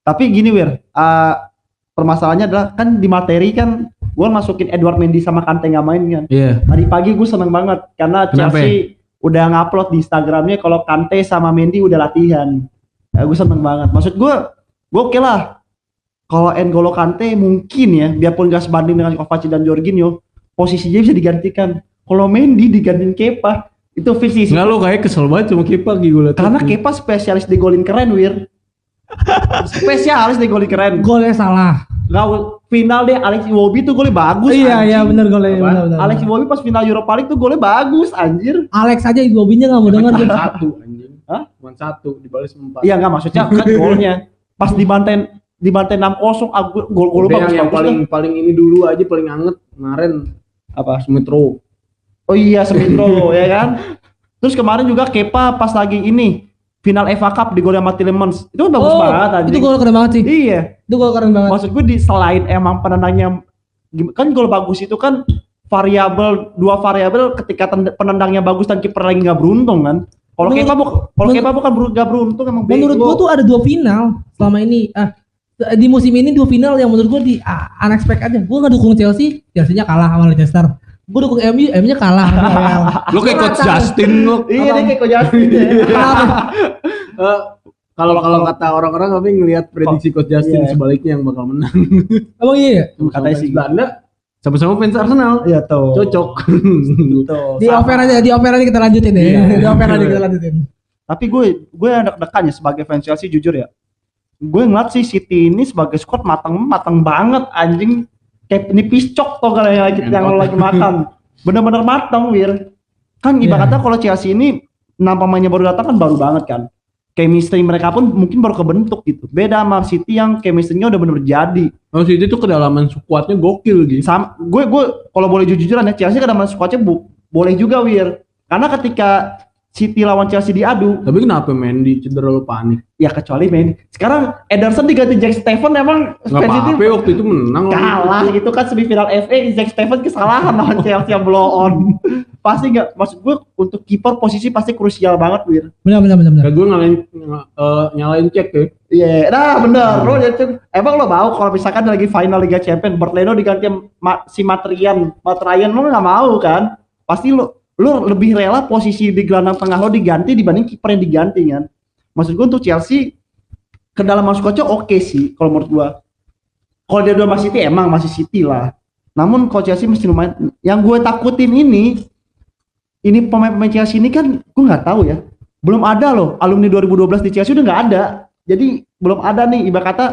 Tapi gini Wir, ah, permasalahannya adalah kan di materi kan gue masukin Edward Mendy sama Kante nggak main kan. Iya. Tadi pagi gue seneng banget karena Kenapa Chelsea udah ngupload di Instagramnya kalau Kante sama Mendy udah latihan. Ya, gue seneng banget. Maksud gue, gue oke lah. Kalau N'Golo Kante mungkin ya, biarpun gak sebanding dengan Kovacic dan Jorginho, posisinya bisa digantikan. Kalau Mendy digantiin Kepa, itu fix sih. Enggak lo kayak kesel banget sama Kepa gua liat. Karena Kepa spesialis di golin keren, Wir. spesialis di golin keren. Golnya salah. Gak final deh Alex Iwobi tuh golnya bagus. iya anjing. iya benar golnya Apaan? benar benar. Alex Iwobi pas final Europa League tuh golnya bagus anjir. Alex aja gobinya nggak mau denger Cuma dia. satu anjing. Hah? Cuma satu dibalas empat. Iya nggak maksudnya kan golnya pas dibantai dibantai 6-0 ah, gol gol gol Udah bagus yang, yang paling dah. paling ini dulu aja paling anget kemarin apa? Smithrow. Oh iya Smithrow ya kan. Terus kemarin juga Kepa pas lagi ini final FA Cup di gol sama Tielemans. Itu kan bagus Oh, banget anjing. itu gol keren banget sih. Iya. Itu gol keren banget. Maksud gue di selain emang penendangnya kan gol bagus itu kan variabel dua variabel ketika penendangnya bagus dan kiper lagi nggak beruntung kan. Kalau Kepa bu- kalau Kepa bukan nggak beruntung emang Menurut gua tuh ada dua final selama ini. Ah, di musim ini dua final yang menurut gua di ah, unexpected aja. Gua nggak dukung Chelsea, Chelsea-nya kalah sama Leicester. Gua dukung MU, MU-nya kalah. Lo kayak coach? Justin lo. Iya dia kayak Justin ya. Kenapa? Eh, kalau kalau kata orang-orang tapi ngelihat prediksi coach Justin Iya. sebaliknya yang bakal menang. Emang iya ya? Katanya sih. Belanda sama-sama fans Arsenal. Iya tuh. Cocok. Tuh, Di sama. offer aja, di offer aja kita lanjutin ya. Iya. Di offer aja kita lanjutin. Tapi gue gue anak dekannya sebagai fans Chelsea jujur ya. Gue ngeliat sih City ini sebagai squad matang matang banget anjing kayak nipis cok tuh kalau yang lagi yang lo lagi makan. Bener-bener matang wir. Kan Iya. ibaratnya kalau Chelsea ini enam pemainnya baru datang kan baru banget kan. Chemistry mereka pun mungkin baru kebentuk gitu. Beda sama City yang chemistry-nya udah bener-bener jadi. Oh City tuh kedalaman skuadnya gokil gitu. Sama gue gue kalau boleh jujur-jujuran ya Chelsea kadang squadnya bu, boleh juga wir. Karena ketika City lawan Chelsea diadu, Tapi kenapa Mendy cedera lo panik? Ya kecuali main. Sekarang Ederson diganti Jack Stephen emang City apa-apa waktu itu menang. kalah itu kan semifinal FA Jack Stephen kesalahan lawan Chelsea yang blow on. pasti nggak maksud gue untuk kiper posisi pasti krusial banget Wir. Benar benar benar benar. Kayak gue ngalahin eh, nyalain cek ya. Iya, nah bener. Lo jadi emang lo mau kalau misalkan lagi final Liga Champions Bertleno diganti Ma- si Matrian, Matrian lo nggak mau kan? Pasti lo lo lebih rela posisi di gelandang tengah lo diganti dibanding kiper yang diganti kan. Maksud gue untuk Chelsea kedalaman squadnya oke sih kalau menurut gua. Kalau dia udah masih City emang masih City lah. Namun kalau Chelsea mesti lumayan. Yang gue takutin ini ini pemain-pemain Chelsea ini kan gue nggak tahu ya. Belum ada loh alumni 2012 di Chelsea udah nggak ada. Jadi belum ada nih ibarat kata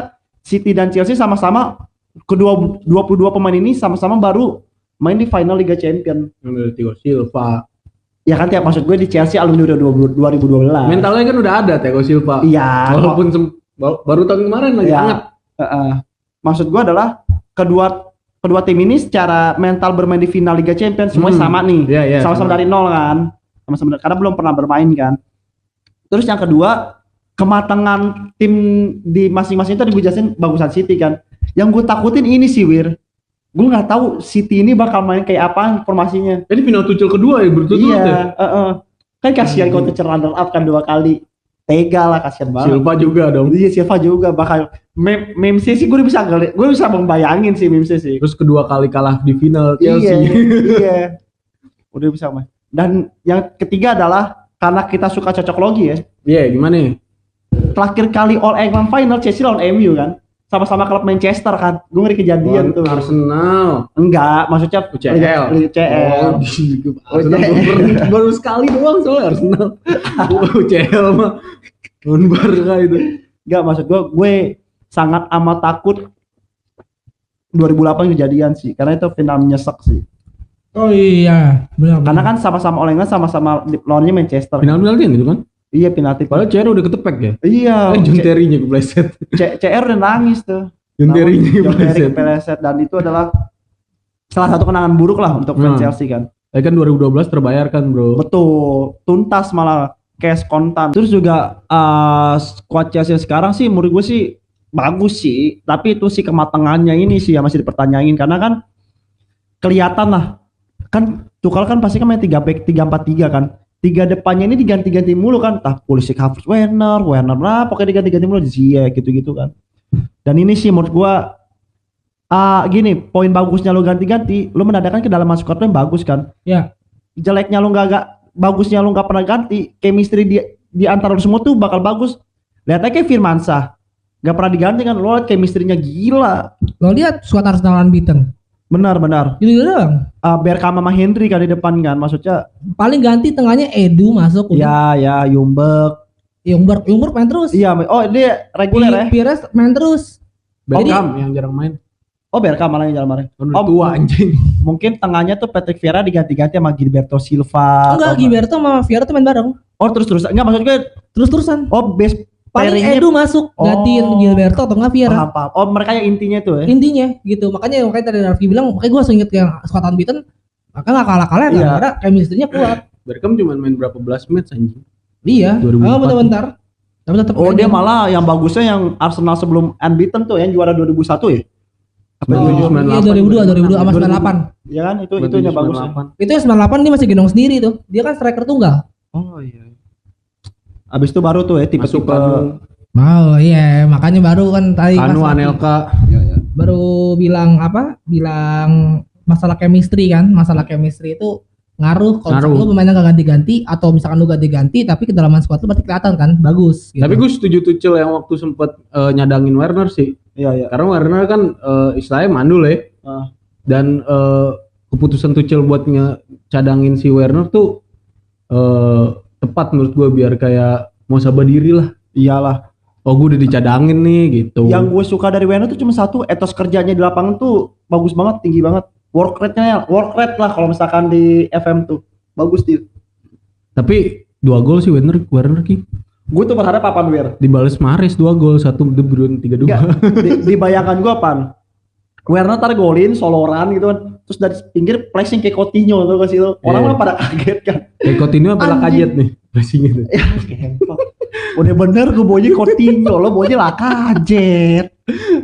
City dan Chelsea sama-sama kedua 22 pemain ini sama-sama baru main di final Liga Champions. Yang dari Thiago Silva. Ya kan tiap maksud gue di Chelsea alumni udah 20 2012. Mentalnya kan udah ada Thiago Silva. Iya. Walaupun sem- baru tahun kemarin lagi Iya. hangat. Heeh. maksud gue adalah kedua kedua tim ini secara mental bermain di final Liga Champions semuanya Hmm. sama nih. Iya, iya. sama-sama dari nol kan. Sama-sama karena belum pernah bermain kan. Terus yang kedua, kematangan tim di masing-masing itu dijelasin bagusan City kan. Yang gue takutin ini sih Wir. Gue nggak tahu City ini bakal main kayak apa formasinya. Jadi final tujuh kedua ya berturut-turut ya. iya, heeh. Kan kasihan kalau Tuchel runner up kan dua kali. Tega lah kasihan banget. Silva juga dong. Iya Silva juga bakal mem memsi sih gue bisa gue bisa membayangin sih memsi sih. Terus kedua kali kalah di final Iya, Chelsea. iya. Udah bisa mah. Dan yang ketiga adalah karena kita suka cocok logi ya. Iya, gimana nih? Terakhir kali All England final Chelsea lawan MU kan. Sama-sama klub Manchester kan. Gue ngeri kejadian tuh. Arsenal. Enggak, maksudnya UCL. UCL. Oh, di- Oh, Arsenal baru, baru sekali doang soalnya Arsenal. UCL mah. Non Barca itu. Enggak, maksud gue gue sangat amat takut 2008 kejadian sih karena itu final menyesek sih. Oh iya, benar. Karena kan sama-sama All England sama-sama di- lawannya Manchester. Final penalti gitu kan? Iya penalti. Padahal CR udah ketepek ya. Iya. Eh, John Terry-nya kepleset. C- CR udah nangis tuh. John Terry-nya kepleset. kepleset dan itu adalah salah satu kenangan buruk lah untuk fans Hmm. Chelsea kan. Eh kan 2012 terbayarkan bro. Betul, tuntas malah cash kontan. Terus juga uh, squad Chelsea sekarang sih menurut gue sih bagus sih, tapi itu sih kematangannya ini sih yang masih dipertanyain karena kan kelihatan lah. Kan Tuchel kan pasti kan main 3 back 3 4 3 kan. Tiga depannya ini diganti-ganti mulu kan. Tah Pulisic, Havertz, Werner, Werner lah pokoknya diganti-ganti mulu. Ziyech gitu-gitu kan. Dan ini sih menurut gua ah gini, poin bagusnya lo ganti-ganti, lo menandakan kedalaman squad lo yang bagus kan. Ya, jeleknya lu nggak gak bagusnya lu nggak pernah ganti chemistry di di antara lu semua tuh bakal bagus. Lihat aja kayak Firmansyah. Nggak pernah diganti kan. Lo liat chemistry-nya gila. Lo lihat squad Arsenal unbeaten. Benar benar Gitu doang. uh, Bergkamp sama Henry kan di depan kan maksudnya Paling ganti tengahnya Edu masuk. udah. ya ya Jumberg Jungberg, Jungberg main terus. iya oh dia reguler ya Pi- Pires main terus. Beckham yang jarang main. oh Bergkamp malah yang Kan udah Oh, tua anjing. mungkin tengahnya tuh Patrick Vieira diganti-ganti sama Gilberto Silva Enggak, Gilberto sama Vieira tuh main bareng. oh terus terus enggak maksud gue Terus-terusan. oh base Paling pairingnya- Edu masuk gantiin Oh. Gilberto atau enggak Vieira. paham paham oh mereka yang intinya tuh ya Intinya gitu. Makanya makanya tadi Raffi bilang, makanya gue langsung inget yang squad unbeaten. Maka nggak kalah-kalah Iya. karena chemistry-nya kuat. Beckham cuma main berapa belas match anjing. Iya. 2004. Oh, bentar-bentar. Tapi tetap Oh dia malah yang bagusnya yang Arsenal sebelum unbeaten tuh yang juara 2001 ya? Apa Oh, 2098? iya 2002, 2002 sama 98. Ya kan itu itu yang bagus. Itu yang 98 dia masih gendong sendiri tuh. Dia kan striker tunggal. Oh iya. Abis itu baru tuh ya Masuk tipe-tipe Mau iya makanya baru kan tadi Anu Mas Raffi Anelka. baru bilang apa? Bilang masalah chemistry kan, masalah chemistry itu ngaruh kalau lu pemainnya gak ganti-ganti atau misalkan lu ganti-ganti tapi kedalaman squad lu berarti kelihatan kan bagus gitu. Tapi gue setuju Tuchel yang waktu sempet eh, nyadangin Werner sih. Iya iya. Karena Werner kan eh, istilahnya mandul ya. Ah. Dan eh, keputusan Tuchel buat ngecadangin si Werner tuh eh, tepat menurut gue biar kayak mau sabar diri lah. Iyalah. Oh gue udah dicadangin nih gitu. Yang gue suka dari Werner tuh cuma satu, etos kerjanya di lapangan tuh bagus banget, tinggi banget. Work rate-nya, work rate lah kalau misalkan di FM tuh. Bagus dia. Tapi dua gol sih Werner Werner ki. Gue tuh berharap apa Wir? Dibales Mahrez dua gol, satu De Bruyne tiga dua. Enggak, di, di bayangan gue apaan? Werner tar golin, soloran gitu kan. Terus dari pinggir flashing kayak Coutinho tuh kasih lo. Orang Iya. malah pada kaget kan. Eh Coutinho apa Anjing. kajet nih? Passingnya tuh. Ya. Udah bener gue baunya Coutinho, lo baunya lah kajet.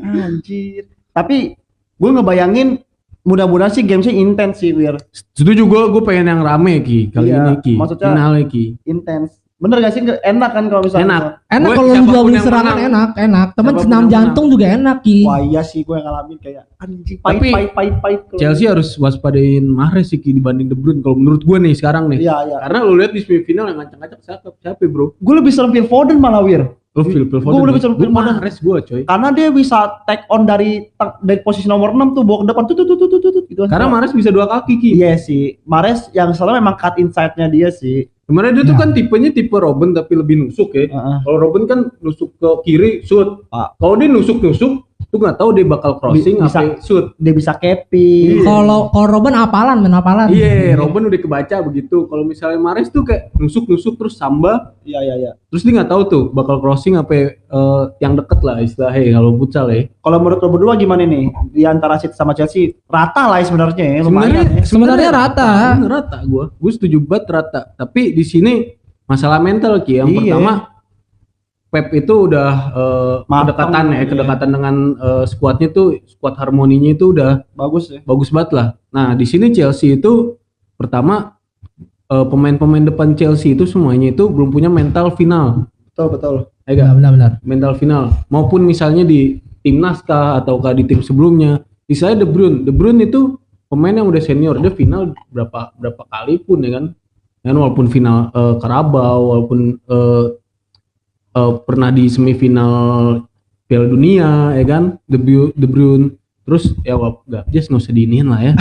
Anjir. Tapi gue ngebayangin mudah-mudahan sih gamesnya intens sih Wir. Setuju gue, gue pengen yang rame ki kali Iya, ini ki. maksudnya- Finalnya ki. Intens. Bener gak sih? Enak kan kalau misalnya. Enak. enak Gue kalau lu jual serangan menang. enak, enak. Temen senam jantung juga enak Ki. Wah iya sih gue yang ngalamin kayak anjing pahit Tapi pahit pahit pahit. kalau- Chelsea harus waspadain Mahrez sih ki dibanding De Bruyne kalau menurut gue nih sekarang nih. Iya iya. Karena lu lihat di semifinal yang ngacak-ngacak siapa siapa bro? Gue lebih serem Phil Foden malah Wir. Lu Phil Phil Gua Foden. udah nih. bisa Gua Phil Foden. Mahrez gue coy. Karena dia bisa take on dari dari posisi nomor 6 tuh bawa ke depan tuh tuh tuh tuh tuh tuh gitu. Karena Mahrez bisa dua kaki ki. Iya sih. Mares yang selalu memang cut inside-nya dia sih. Sebenarnya dia tuh Ya. kan tipenya tipe Robin tapi lebih nusuk ya. Heeh. Kalau Robin kan nusuk ke kiri shoot. Ah. Kalau dia nusuk-nusuk, tuh nggak tahu dia bakal crossing Bi- bisa. apa shoot. Dia bisa capping. Iya. Kalau kalau Robin apalan, main apalan. Iya, Robin udah kebaca begitu. Kalau misalnya Mahrez tuh kayak nusuk-nusuk terus samba, Iya iya iya. terus dia nggak tahu tuh bakal crossing apa eh, yang deket lah istilahnya kalau futsal ya. Kalau menurut lo berdua gimana nih di antara City sama Chelsea? Rata lah ya sebenarnya ya, lumayan ya. Sebenarnya rata. Bener rata gue. Gue setuju banget rata. Tapi di sini masalah mental ki. Yang Iya. pertama Pep itu udah eh, Matang, kedekatan ya, iya. kedekatan dengan eh, skuadnya tuh, skuad harmoninya itu udah Bagus ya. bagus banget lah. Nah di sini Chelsea itu pertama eh, pemain-pemain depan Chelsea itu semuanya itu belum punya mental final, Betul betul. ya nggak? Benar-benar. mental final. Maupun misalnya di timnas kah ataukah di tim sebelumnya, misalnya De Bruyne, De Bruyne itu pemain yang udah senior, dia final berapa berapa kali pun ya kan, kan walaupun final eh, Carabao, walaupun eh, eh, pernah di semifinal Piala Dunia ya kan, De Bruyne, De Bruyne. terus ya nggak just nggak usah diiniin lah ya,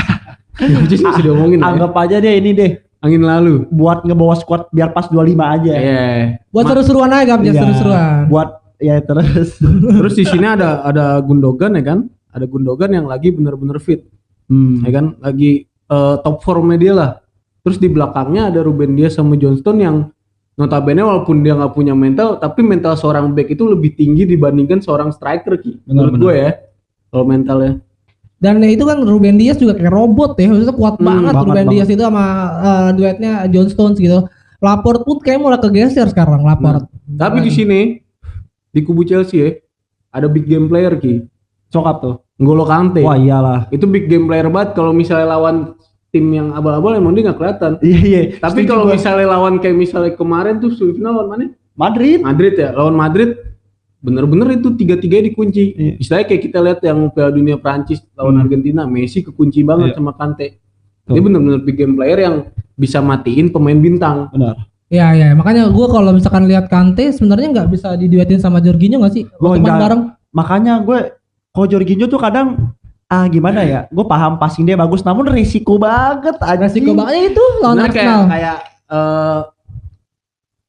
just nggak usah diomongin ya. Anggap aja deh ini deh angin lalu. buat ngebawa squad biar pas 25 aja. Iya. Buat seru-seruan aja, Gap, Iya. seru-seruan. Buat ya terus. Terus di sini ada ada Gundogan ya kan, ada Gundogan yang lagi bener-bener fit. Hmm. ya kan lagi eh, top formnya dia lah. Terus di belakangnya ada Ruben Dias sama Johnston yang notabene walaupun dia nggak punya mental, tapi mental seorang back itu lebih tinggi dibandingkan seorang striker ki. Menurut Benar, gue ya, kalau mentalnya. Dan itu kan Ruben Dias juga kayak robot ya, maksudnya kuat Hmm, banget banget, Ruben banget. Dias itu sama eh, duetnya John Stones gitu. Laporte pun kayak mulai kegeser sekarang Laporte. Tapi di sini di kubu Chelsea ya, ada big game player ki. Sokap tuh. N'Golo Kante. Wah iyalah. Itu big game player banget kalau misalnya lawan tim yang abal-abal emang dia nggak kelihatan. Iya iya. Tapi kalau misalnya lawan kayak misalnya kemarin tuh semifinal lawan mana? Madrid. Madrid ya, lawan Madrid bener-bener itu tiga-tiga dikunci. Iya. Istilahnya kayak kita lihat yang Piala Dunia Prancis lawan Hmm. Argentina, Messi kekunci banget Iya. sama Kante. Tuh. Dia bener-bener big game player yang bisa matiin pemain bintang. Benar. Ya ya, makanya gua kalau misalkan lihat Kante sebenarnya nggak bisa diduetin sama Jorginho nggak sih? Gua bareng. Makanya gue kalau Jorginho tuh kadang ah gimana ya? Gue paham passing dia bagus namun risiko banget anjing. Resiko banget itu lawan kayak Arsenal. kayak eh,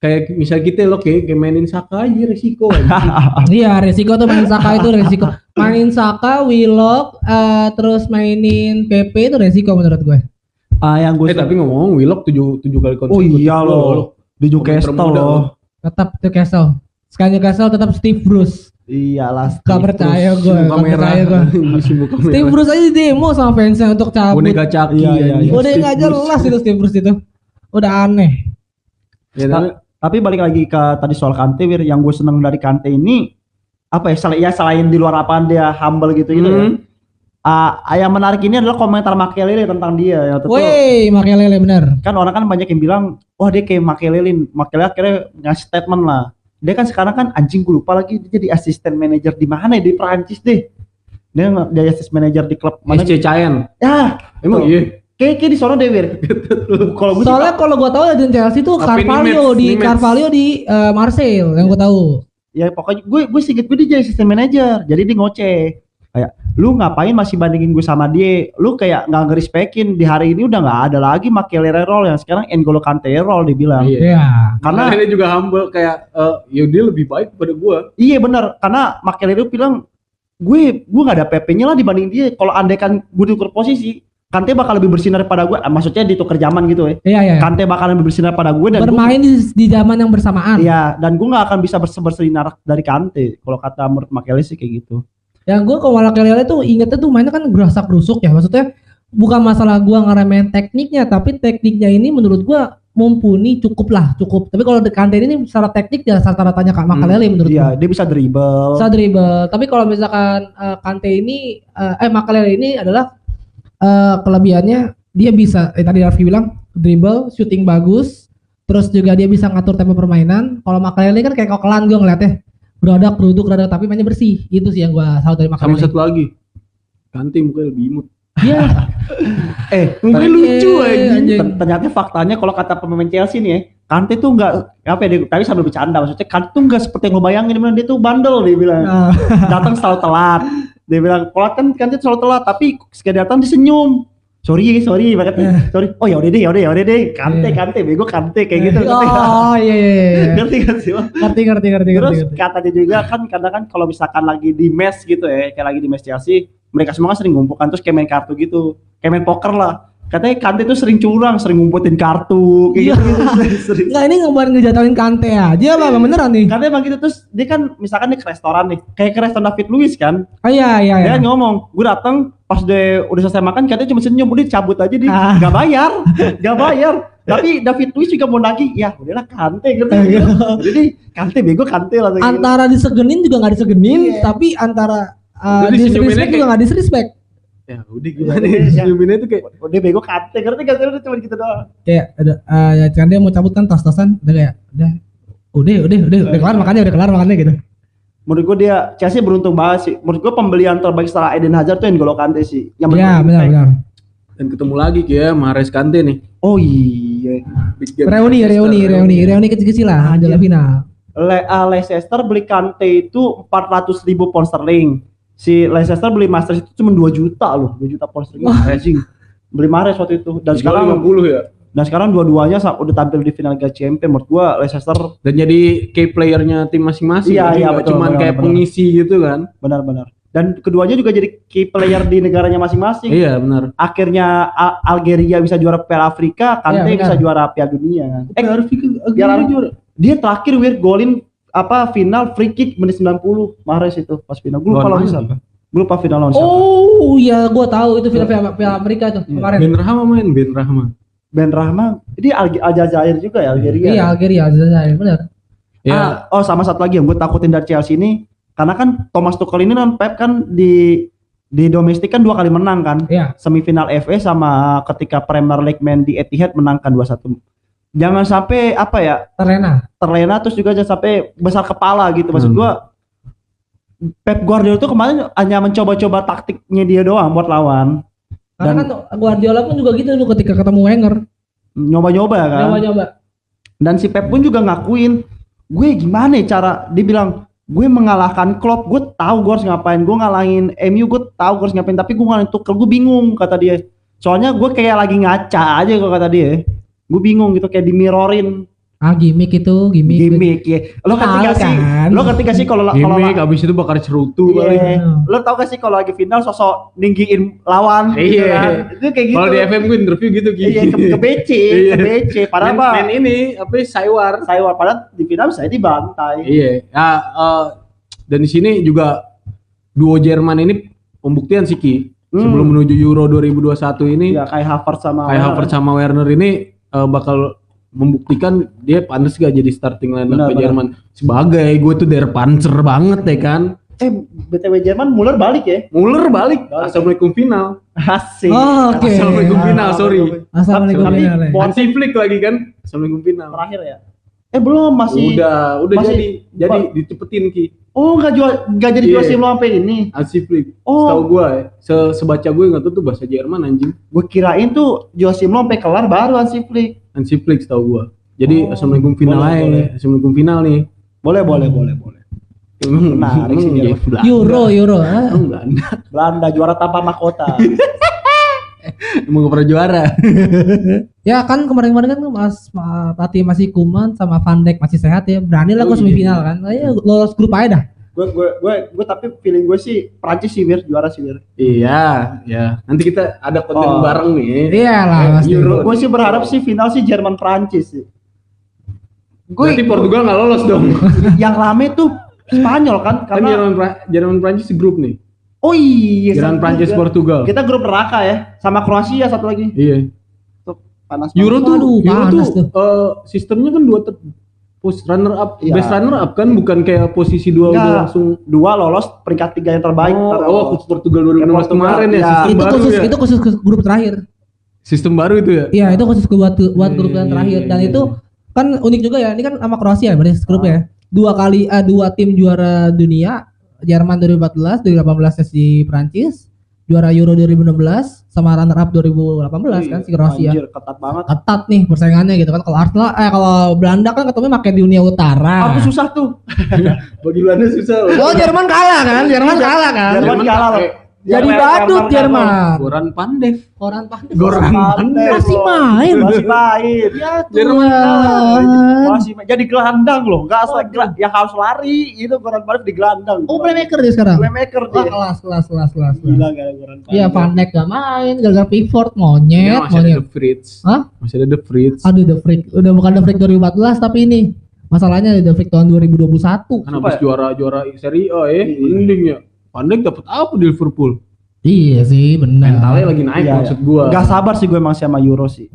kayak misal kita lo kayak, kayak mainin Saka aja resiko. Iya, resiko tuh main Saka itu resiko. Mainin Saka, Willock, eh, terus mainin PP itu resiko menurut gue. Ah yang gue eh tapi ngomong Willock tujuh tujuh kali Oh konsekutif iya loh. Di Newcastle loh. Tetap Newcastle. Sekali Newcastle tetap Steve Bruce. Iyalah. Gak percaya gue, gak percaya gue. Steve. Bruce aja demo sama fansnya untuk cabut. Boneka caki. Iya, iya, iya. Udah nggak jelas itu Steve Bruce itu. Udah aneh. Ya, tapi- Tapi balik lagi ke tadi soal Kante, Wir, yang gue seneng dari Kante ini apa ya? Selain ya selain di luar apaan dia humble gitu gitu ya. Hmm. Ah, yang menarik ini adalah komentar Machiavelli tentang dia yang tentu Woi, Makelele bener. kan orang kan banyak yang bilang wah dia kayak Machiavelli Machiavelli akhirnya ngasih statement lah dia kan sekarang kan anjing gue lupa lagi dia jadi asisten manajer di mana ya di Prancis deh dia jadi asisten manajer di klub mana SC Caen. ya Emang iya. kayak kayak di sono deh Wir kalau gue Soalnya kalau gue tahu di Chelsea tuh Carvalho di? Carvalho di eh, Marseille yang gue tahu. ya pokoknya gue gue singkat gue dia jadi asisten manajer jadi dia ngoceh kayak lu ngapain masih bandingin gue sama dia lu kayak nggak ngerespekin di hari ini udah nggak ada lagi Makelele role yang sekarang N'Golo Kante role dibilang Iya. Iya. karena Karena dia juga humble kayak eh, ya dia lebih baik pada gua. Iya bener, karena Makelele itu bilang gue gue nggak ada PP-nya lah dibanding dia. Kalau andai kan gue diukur posisi, Kante bakal lebih bersinar pada gue. Ah, maksudnya ditukar zaman gitu ya. Iya iya. Kante bakal lebih bersinar pada gue dan gue, Bermain di, di zaman yang bersamaan. iya dan gue nggak akan bisa berse- bersinar dari Kante. Kalau kata menurut Makelele sih kayak gitu. Yang gue kalau Makelele tuh ingetnya tuh mainnya kan gerasak gerusuk ya. Maksudnya bukan masalah gua ngeremehin tekniknya, tapi tekniknya ini menurut gua mumpuni cukup lah cukup. Tapi kalau di Kante ini secara teknik ya rata-ratanya Kak Makelele menurut Iya, gua. dia bisa dribble. Bisa dribble. Tapi kalau misalkan eh, Kante ini eh, eh Makelele ini adalah eh, kelebihannya dia bisa eh, tadi Raffi bilang dribble, shooting bagus, terus juga dia bisa ngatur tempo permainan. Kalau Makelele kan kayak kokelan gue ngeliatnya. Beradak, beruduk, beradak, tapi mainnya bersih. Itu sih yang gua tahu dari Sama Makelele. satu lagi. Kanti mukanya lebih imut. Iya. Eh, Tapi- lucu eh, ter- ternyata faktanya kalau kata pemain Chelsea nih ya, Kante tuh nggak apa ya, tapi sambil bercanda maksudnya Kante tuh nggak seperti yang lo bayangin dia tuh bandel dia bilang. Nah, datang selalu telat. Dia bilang, telat kan kan dia selalu telat, tapi sekali datang disenyum. Sorry, sorry, makanya sorry. Oh ya udah deh, ya udah, ya udah deh. Kante, Iya. kante, bego kante kayak gitu. Oh iya iya. iya. Ngerti kan sih? Ngerti ngerti ngerti Terus ngerti. katanya juga kan kadang kan kalau misalkan lagi di mes gitu ya, kayak lagi di mes Chelsea, mereka semua kan sering ngumpulkan terus kayak main kartu gitu, kayak main poker lah. Katanya Kante tuh sering curang, sering ngumputin kartu, kayak Iya. gitu, gitu. sering. Enggak ini ngebuat ngejatuhin Kante aja apa Emang beneran nih? Karena emang gitu terus dia kan misalkan dia ke restoran nih, kayak ke restoran David Luiz kan, Oh iya iya Dia iya. ngomong, gue datang pas udah udah selesai makan katanya cuma senyum, udah cabut aja dia, Ah. nggak bayar, nggak bayar. Tapi David Luiz juga mau nagih, ya udahlah kante gitu. Iya. Jadi kante bego kante lah. gitu. Antara disegenin juga nggak disegenin, Iya. tapi antara uh, disrespect juga nggak disrespect. Ya udah gimana Iya. ya? Senyuminnya tuh kayak Udah bego kante, ngerti gak sih? Udah cuma gitu doang. Kayak ada uh, ya kan dia mau cabut kan tas-tasan udah kayak udah udah udah udah udah kelar makannya udah kelar makannya gitu. Menurut gue dia Chelsea beruntung banget sih. Menurut gue pembelian terbaik setelah Eden Hazard tuh N'Golo Kante sih. Yang Iya bener-bener benar benar. dan ketemu lagi kayak Mares Kante nih. Oh iya. Reuni reuni reuni reuni kecil-kecil lah Anjir. adalah final. Le ah, Leicester beli Kante itu 400 ribu pound sterling. Si Leicester beli Masters itu cuma 2 juta loh, 2 juta pound sterling. Anjing. Beli Mahrez waktu itu. Dan Sekarang sekarang 50 ya. dan sekarang dua-duanya udah tampil di final Liga Champions. Menurut gua Leicester Dan jadi key playernya tim masing-masing. Iya, Jadi iya, betul, cuman benar, kayak benar. pengisi gitu kan. benar-benar. dan keduanya juga jadi key player di negaranya masing-masing. Iya benar. Akhirnya Al- Algeria bisa juara Piala Afrika, Kante Iya, bisa juara Piala Dunia kan. Eh, Piala Piala- juara. dia terakhir wir golin apa final free kick menit 90 Mahrez itu pas final. Gue lupa Lawan siapa. Gue lupa final lawan siapa. Oh iya, gua tahu itu film Piala Piala Amerika tuh Iya. kemarin. Ben Rahma main Ben Rahma. Ben Rahma. Ini Alge- Aljazair juga ya Algeria. Iya, Algeria, Algeria, benar. Ya, Ah, oh sama satu lagi yang gue takutin dari Chelsea ini karena kan Thomas Tuchel ini kan Pep kan di di domestik kan dua kali menang kan Iya. semifinal FA sama ketika Premier League main di Etihad menangkan 2-1 jangan sampai apa ya Terlena. terlena terus juga jangan sampai besar kepala gitu maksud Hmm. gua Pep Guardiola tuh kemarin hanya mencoba-coba taktiknya dia doang buat lawan Karena Dan- kan Guardiola pun juga gitu dulu ketika ketemu Wenger. nyoba-nyoba kan Coba-coba. dan si Pep pun juga ngakuin gue gimana ya cara dia bilang gue mengalahkan Klopp gue tahu gue harus ngapain gue ngalahin MU gue tahu gue harus ngapain tapi gue ngalahin Tuchel gue bingung kata dia soalnya gue kayak lagi ngaca aja kalau kata dia gue bingung gitu kayak dimirorin Ah, gimmick itu, gimmick. gimmick ya lo ngerti gak sih kan? lo ngerti gak sih kalau kalau gimmick abis itu bakar cerutu kali. Iya. Hmm. lo tau gak sih kalau lagi final sosok ninggiin lawan gitu Iya. kan? itu kayak gitu Kalau di FM gue interview gitu gitu. iya ke, ke BC ke BC padahal apa main ini apa Saywar. saya padahal di final saya dibantai Iya. Ya, eh, dan di sini juga duo Jerman ini pembuktian sih Ki. Hmm. Sebelum menuju Euro 2021 ini ya kayak Havertz sama Kai Havertz sama Werner ini eh, bakal membuktikan dia pantas gak jadi starting line up. Jerman sebagai gue tuh der panzer banget ya kan Eh, BTW Jerman Muller balik ya? Muller balik Balik. assalamualaikum final Asik. Oh, oke. assalamualaikum final sorry Assalamualaikum Tapi- warahmatullahi wabarakatuh. Hansi Flick lagi kan assalamualaikum final Terakhir ya? Eh belum masih. udah udah masih- jadi jadi Ba- dicepetin ki Oh nggak jual nggak jadi jual Iya. sim lo sampai ini. Hansi Flick Oh. setahu gue ya se sebaca gue nggak tahu tuh bahasa Jerman anjing Gue kirain tuh jual sim lo sampai kelar baru. Hansi Flick setahu gue jadi Oh, assalamualaikum final boleh, aja boleh. assalamualaikum final nih Boleh boleh boleh boleh. Emang- Menarik sih Belanda. Euro, Euro. ah. Belanda Belanda juara tanpa mahkota. emang gak pernah juara Ya kan kemarin-kemarin kan Mas Ma- Pati masih kuman sama Van Dijk masih sehat ya. Berani lah Oh, gue iya. semifinal kan. Ayo lolos grup aja dah. gue gue gue gue tapi feeling gue sih Prancis sih Wir juara sih Wir. Iya, ya. Nanti kita ada konten Oh. bareng nih. Iya lah pasti. Euro. Gue sih berharap sih final sih Jerman Prancis sih. Gue Berarti Portugal nggak lolos dong. yang rame tuh Spanyol kan Kan karena Jerman Jerman Prancis grup nih. Oh iya sama Prancis. Portugal. Kita grup neraka ya sama Kroasia satu lagi. Iya. Tuh, panas Euro tuh, Waduh, Euro tuh, panas tuh. eh, sistemnya kan dua ter- pos runner up, Iya. best runner up kan bukan kayak posisi dua udah langsung. dua lolos peringkat tiga yang terbaik. oh, ntar oh, lolos. Portugal 2016 Ya, kemarin ya, iya. sistem Itu baru khusus ya. itu khusus ke grup terakhir. Sistem baru itu ya. Iya, itu khusus ke buat buat grup Iya, yang iya, terakhir iya, dan itu kan unik juga ya. Ini kan sama Kroasia berarti grup ya. Dua kali eh, dua tim juara dunia, Jerman 2014, 2018 sesi Prancis, juara Euro 2016 sama runner up 2018 kan si Kroasia. Anjir, ketat banget. Ketat nih persaingannya gitu kan. Kalau Arsenal eh kalau Belanda kan ketemu pakai di Uni Utara. Aku susah tuh. Bagi Belanda susah loh. Oh Jerman kalah kan? Jerman kalah kan? Jerman kalah loh. eh, Jadi badut Jerman. Goran Pandev. Koran pandai. Goran Pandai Masih main. Masih main. Ya Jerman. Masih main. Jadi gelandang loh. Enggak asal gela- yang harus lari itu Goran Pandev di gelandang. Oh playmaker dia sekarang. Playmaker dia. kelas kelas kelas kelas. kelas. Gila gak Goran Pandev. Iya Van Dijk gak main, gara-gara Pickford Ya, monyet, masih ada monyet. The Fritz. Hah? Masih ada The Fritz. Aduh The Freak, udah bukan The Freak 2014 tapi ini masalahnya The Freak tahun 2021. Kan habis ya? juara juara Serie A ya, Iya. mending ya. Pandek dapat apa di Liverpool? Iya sih benar. Mentalnya lagi naik Iya, maksud gua. Gak sabar sih gue emang sama Euro sih.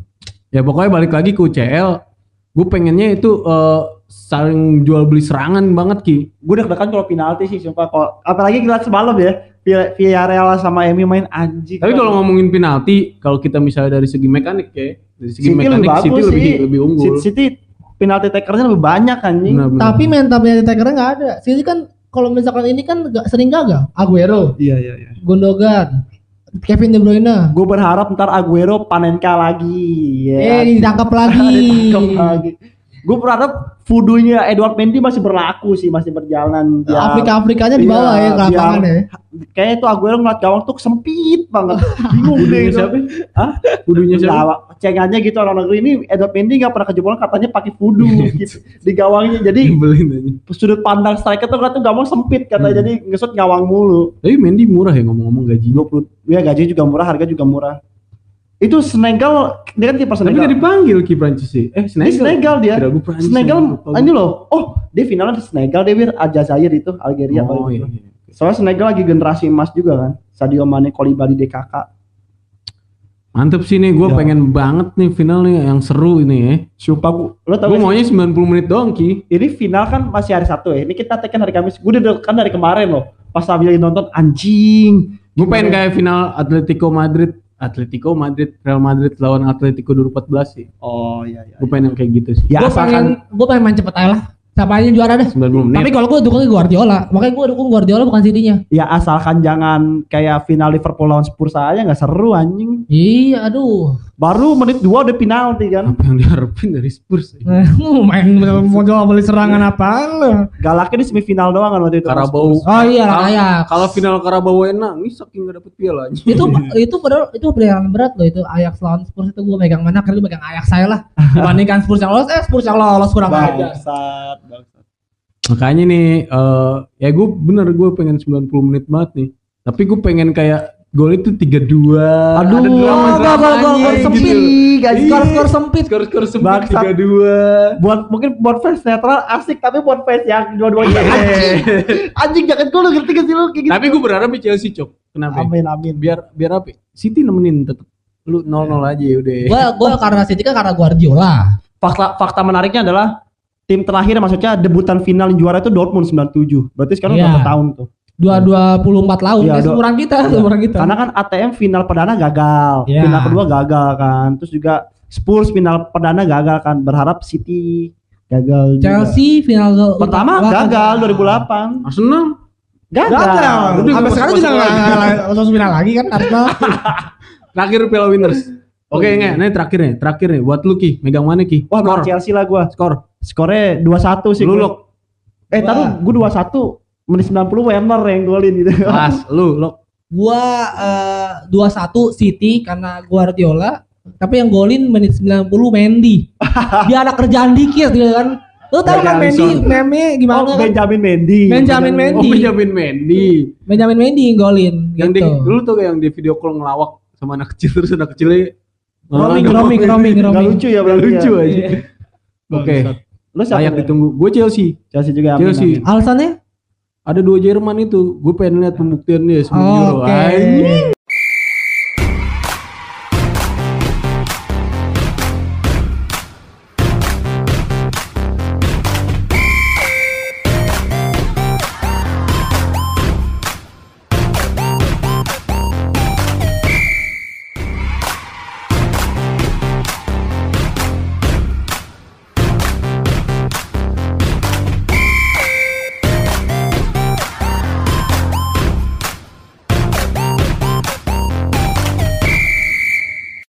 Ya pokoknya balik lagi ke UCL. Gue pengennya itu eh, saling jual beli serangan banget ki. Gue deg-degan kalau penalti sih sumpah. Kalau apalagi kita semalam ya. Via- Villarreal sama MU main anjing. Tapi kalau ngomongin penalti, kalau kita misalnya dari segi mekanik ya, dari segi City lebih mekanik bagus City lebih sih. lebih unggul. City, City penalti takernya lebih banyak anjing. Benar-benar. Tapi mental penalti takernya nggak ada. Sini kan kalau misalkan ini kan gak sering gagal. Aguero, Iya iya iya. Gundogan, Kevin De Bruyne. Gue berharap ntar Aguero Panenka lagi. Eh Ya. ditangkap lagi. Ditangkap lagi. Gue berharap voodoo-nya Edward Mendy masih berlaku sih, masih berjalan. Dia- Afrika Afrikanya di bawah ya ke lapangan ya. Kayaknya itu Aguero ngeliat gawang tuh sempit banget. Bingung deh. Itu. siapa? Hah? Kudunya siapa? Cengannya gitu orang negeri ini Edward Mendy nggak pernah kejebolan katanya pakai voodoo gitu di gawangnya. Jadi sudut pandang striker tuh tuh gawang sempit katanya Hmm. jadi ngesut gawang mulu. Tapi Mendy murah ya ngomong-ngomong gajinya. 20 ya gaji juga murah, harga juga murah. Itu Senegal, dia kan kiper Tapi Senegal. nggak dipanggil ki Prancis sih. Eh, Di Senegal. Senegal dia. Kira Prancis. Senegal ini loh. Oh, dia finalnya di Senegal dia Wir Aljazair itu, Algeria Oh paling iya. itu. Soalnya Senegal lagi generasi emas juga kan. Sadio Mane, Koulibaly, DKK. Mantep sih nih, gue Ya. pengen banget nih final nih yang seru ini ya. Sumpah gua, lo tau Gue gak maunya 90 menit doang ki. ini final kan masih hari Sabtu ya. Ini kita tekan hari Kamis. Gue udah kan dari kemarin loh. Pas sambil nonton anjing. Gue pengen kayak final Atletico Madrid, Atletico Madrid, Real Madrid lawan Atletico 2014 sih. Oh iya iya. Gue pengen yang kayak gitu sih. Ya gue pengen asalkan gue pengen main cepet aja lah. Siapa aja yang juara deh. 90 menit. Tapi kalau gue dukungnya Guardiola, makanya gue dukung Guardiola bukan City-nya. ya asalkan jangan kayak final Liverpool lawan Spurs aja nggak seru anjing. Iya, aduh. Baru menit dua udah penalti kan. apa yang diharapin dari Spurs? ya? Eh, main mau coba beli serangan apaan lu? Galaknya di semifinal doang kan waktu itu. Karabau. Oh iya lah Kalau- final Karabau nangis saking gak dapet piala aja. itu itu padahal itu pertandingan berat loh itu Ajax lawan Spurs itu gue megang mana karena gue megang Ajax saya lah dibandingkan Spurs yang lolos eh Spurs yang lolos kurang aja Bangsat, bangsat. Makanya nih, eh ya gue bener gue pengen 90 menit banget nih. Tapi gue pengen kayak gol itu 3-2. Aduh, ada drama gol- gol- gol- gol sempit. Gaji Iya. skor-skor sempit Skor-skor sempit Bangsat. 3-2. buat mungkin buat fans netral asik tapi buat fans yang dua-duanya anjing anjing jangan gue lu ngerti gak sih lu kayak gitu Tapi gue berharap di Chelsea cok. Kenapa? ya? amin amin Biar biar apa? ya? City nemenin tetep. Lu 0-0 aja ya udah. gue gue karena City kan karena Guardiola fakta fakta menariknya adalah tim terakhir maksudnya debutan final juara itu Dortmund 97 berarti sekarang Iya. berapa tahun tuh dua dua puluh empat tahun Iya, ya, seumuran kita Iya. seumuran kita karena kan ATM final perdana gagal Iya. final kedua gagal kan terus juga Spurs final perdana gagal kan berharap City gagal juga. Chelsea final pertama gagal 2008 Arsenal gagal, gagal Udah, sampai sekarang juga nggak masuk final lagi kan Arsenal terakhir Piala Winners. Oke, nggak? Nih terakhir nih, terakhir nih buat lu Ki. Megang mana Ki? wah skor. Chelsea lah gua Skor. skornya 21 sih Lu gua. Lok. eh taruh gua 21 menit 90 Werner yang golin gitu Kelas, lu Lok. gua eh, dua satu City karena Guardiola tapi yang golin menit 90 Mendy dia ada kerjaan dikit gitu kan lu tau kan Mendy meme gimana oh, kan Benjamin Mendy Benjamin Oh, Mendy. Benjamin Mendy. Benjamin Mendy yang golin Yang di, gitu dulu tuh yang di video call ngelawak sama anak kecil terus anak kecilnya Roaming, roaming, roaming, Gak roaming. lucu ya Gak berarti lucu ya. aja. Iya. Oke, Lu siapa? layak ditunggu. Gue Chelsea. Chelsea juga amin, Chelsea. amin. alasannya Ada dua Jerman itu. Gue pengen lihat pembuktian dia sebelum Euro. Oke. Anjing.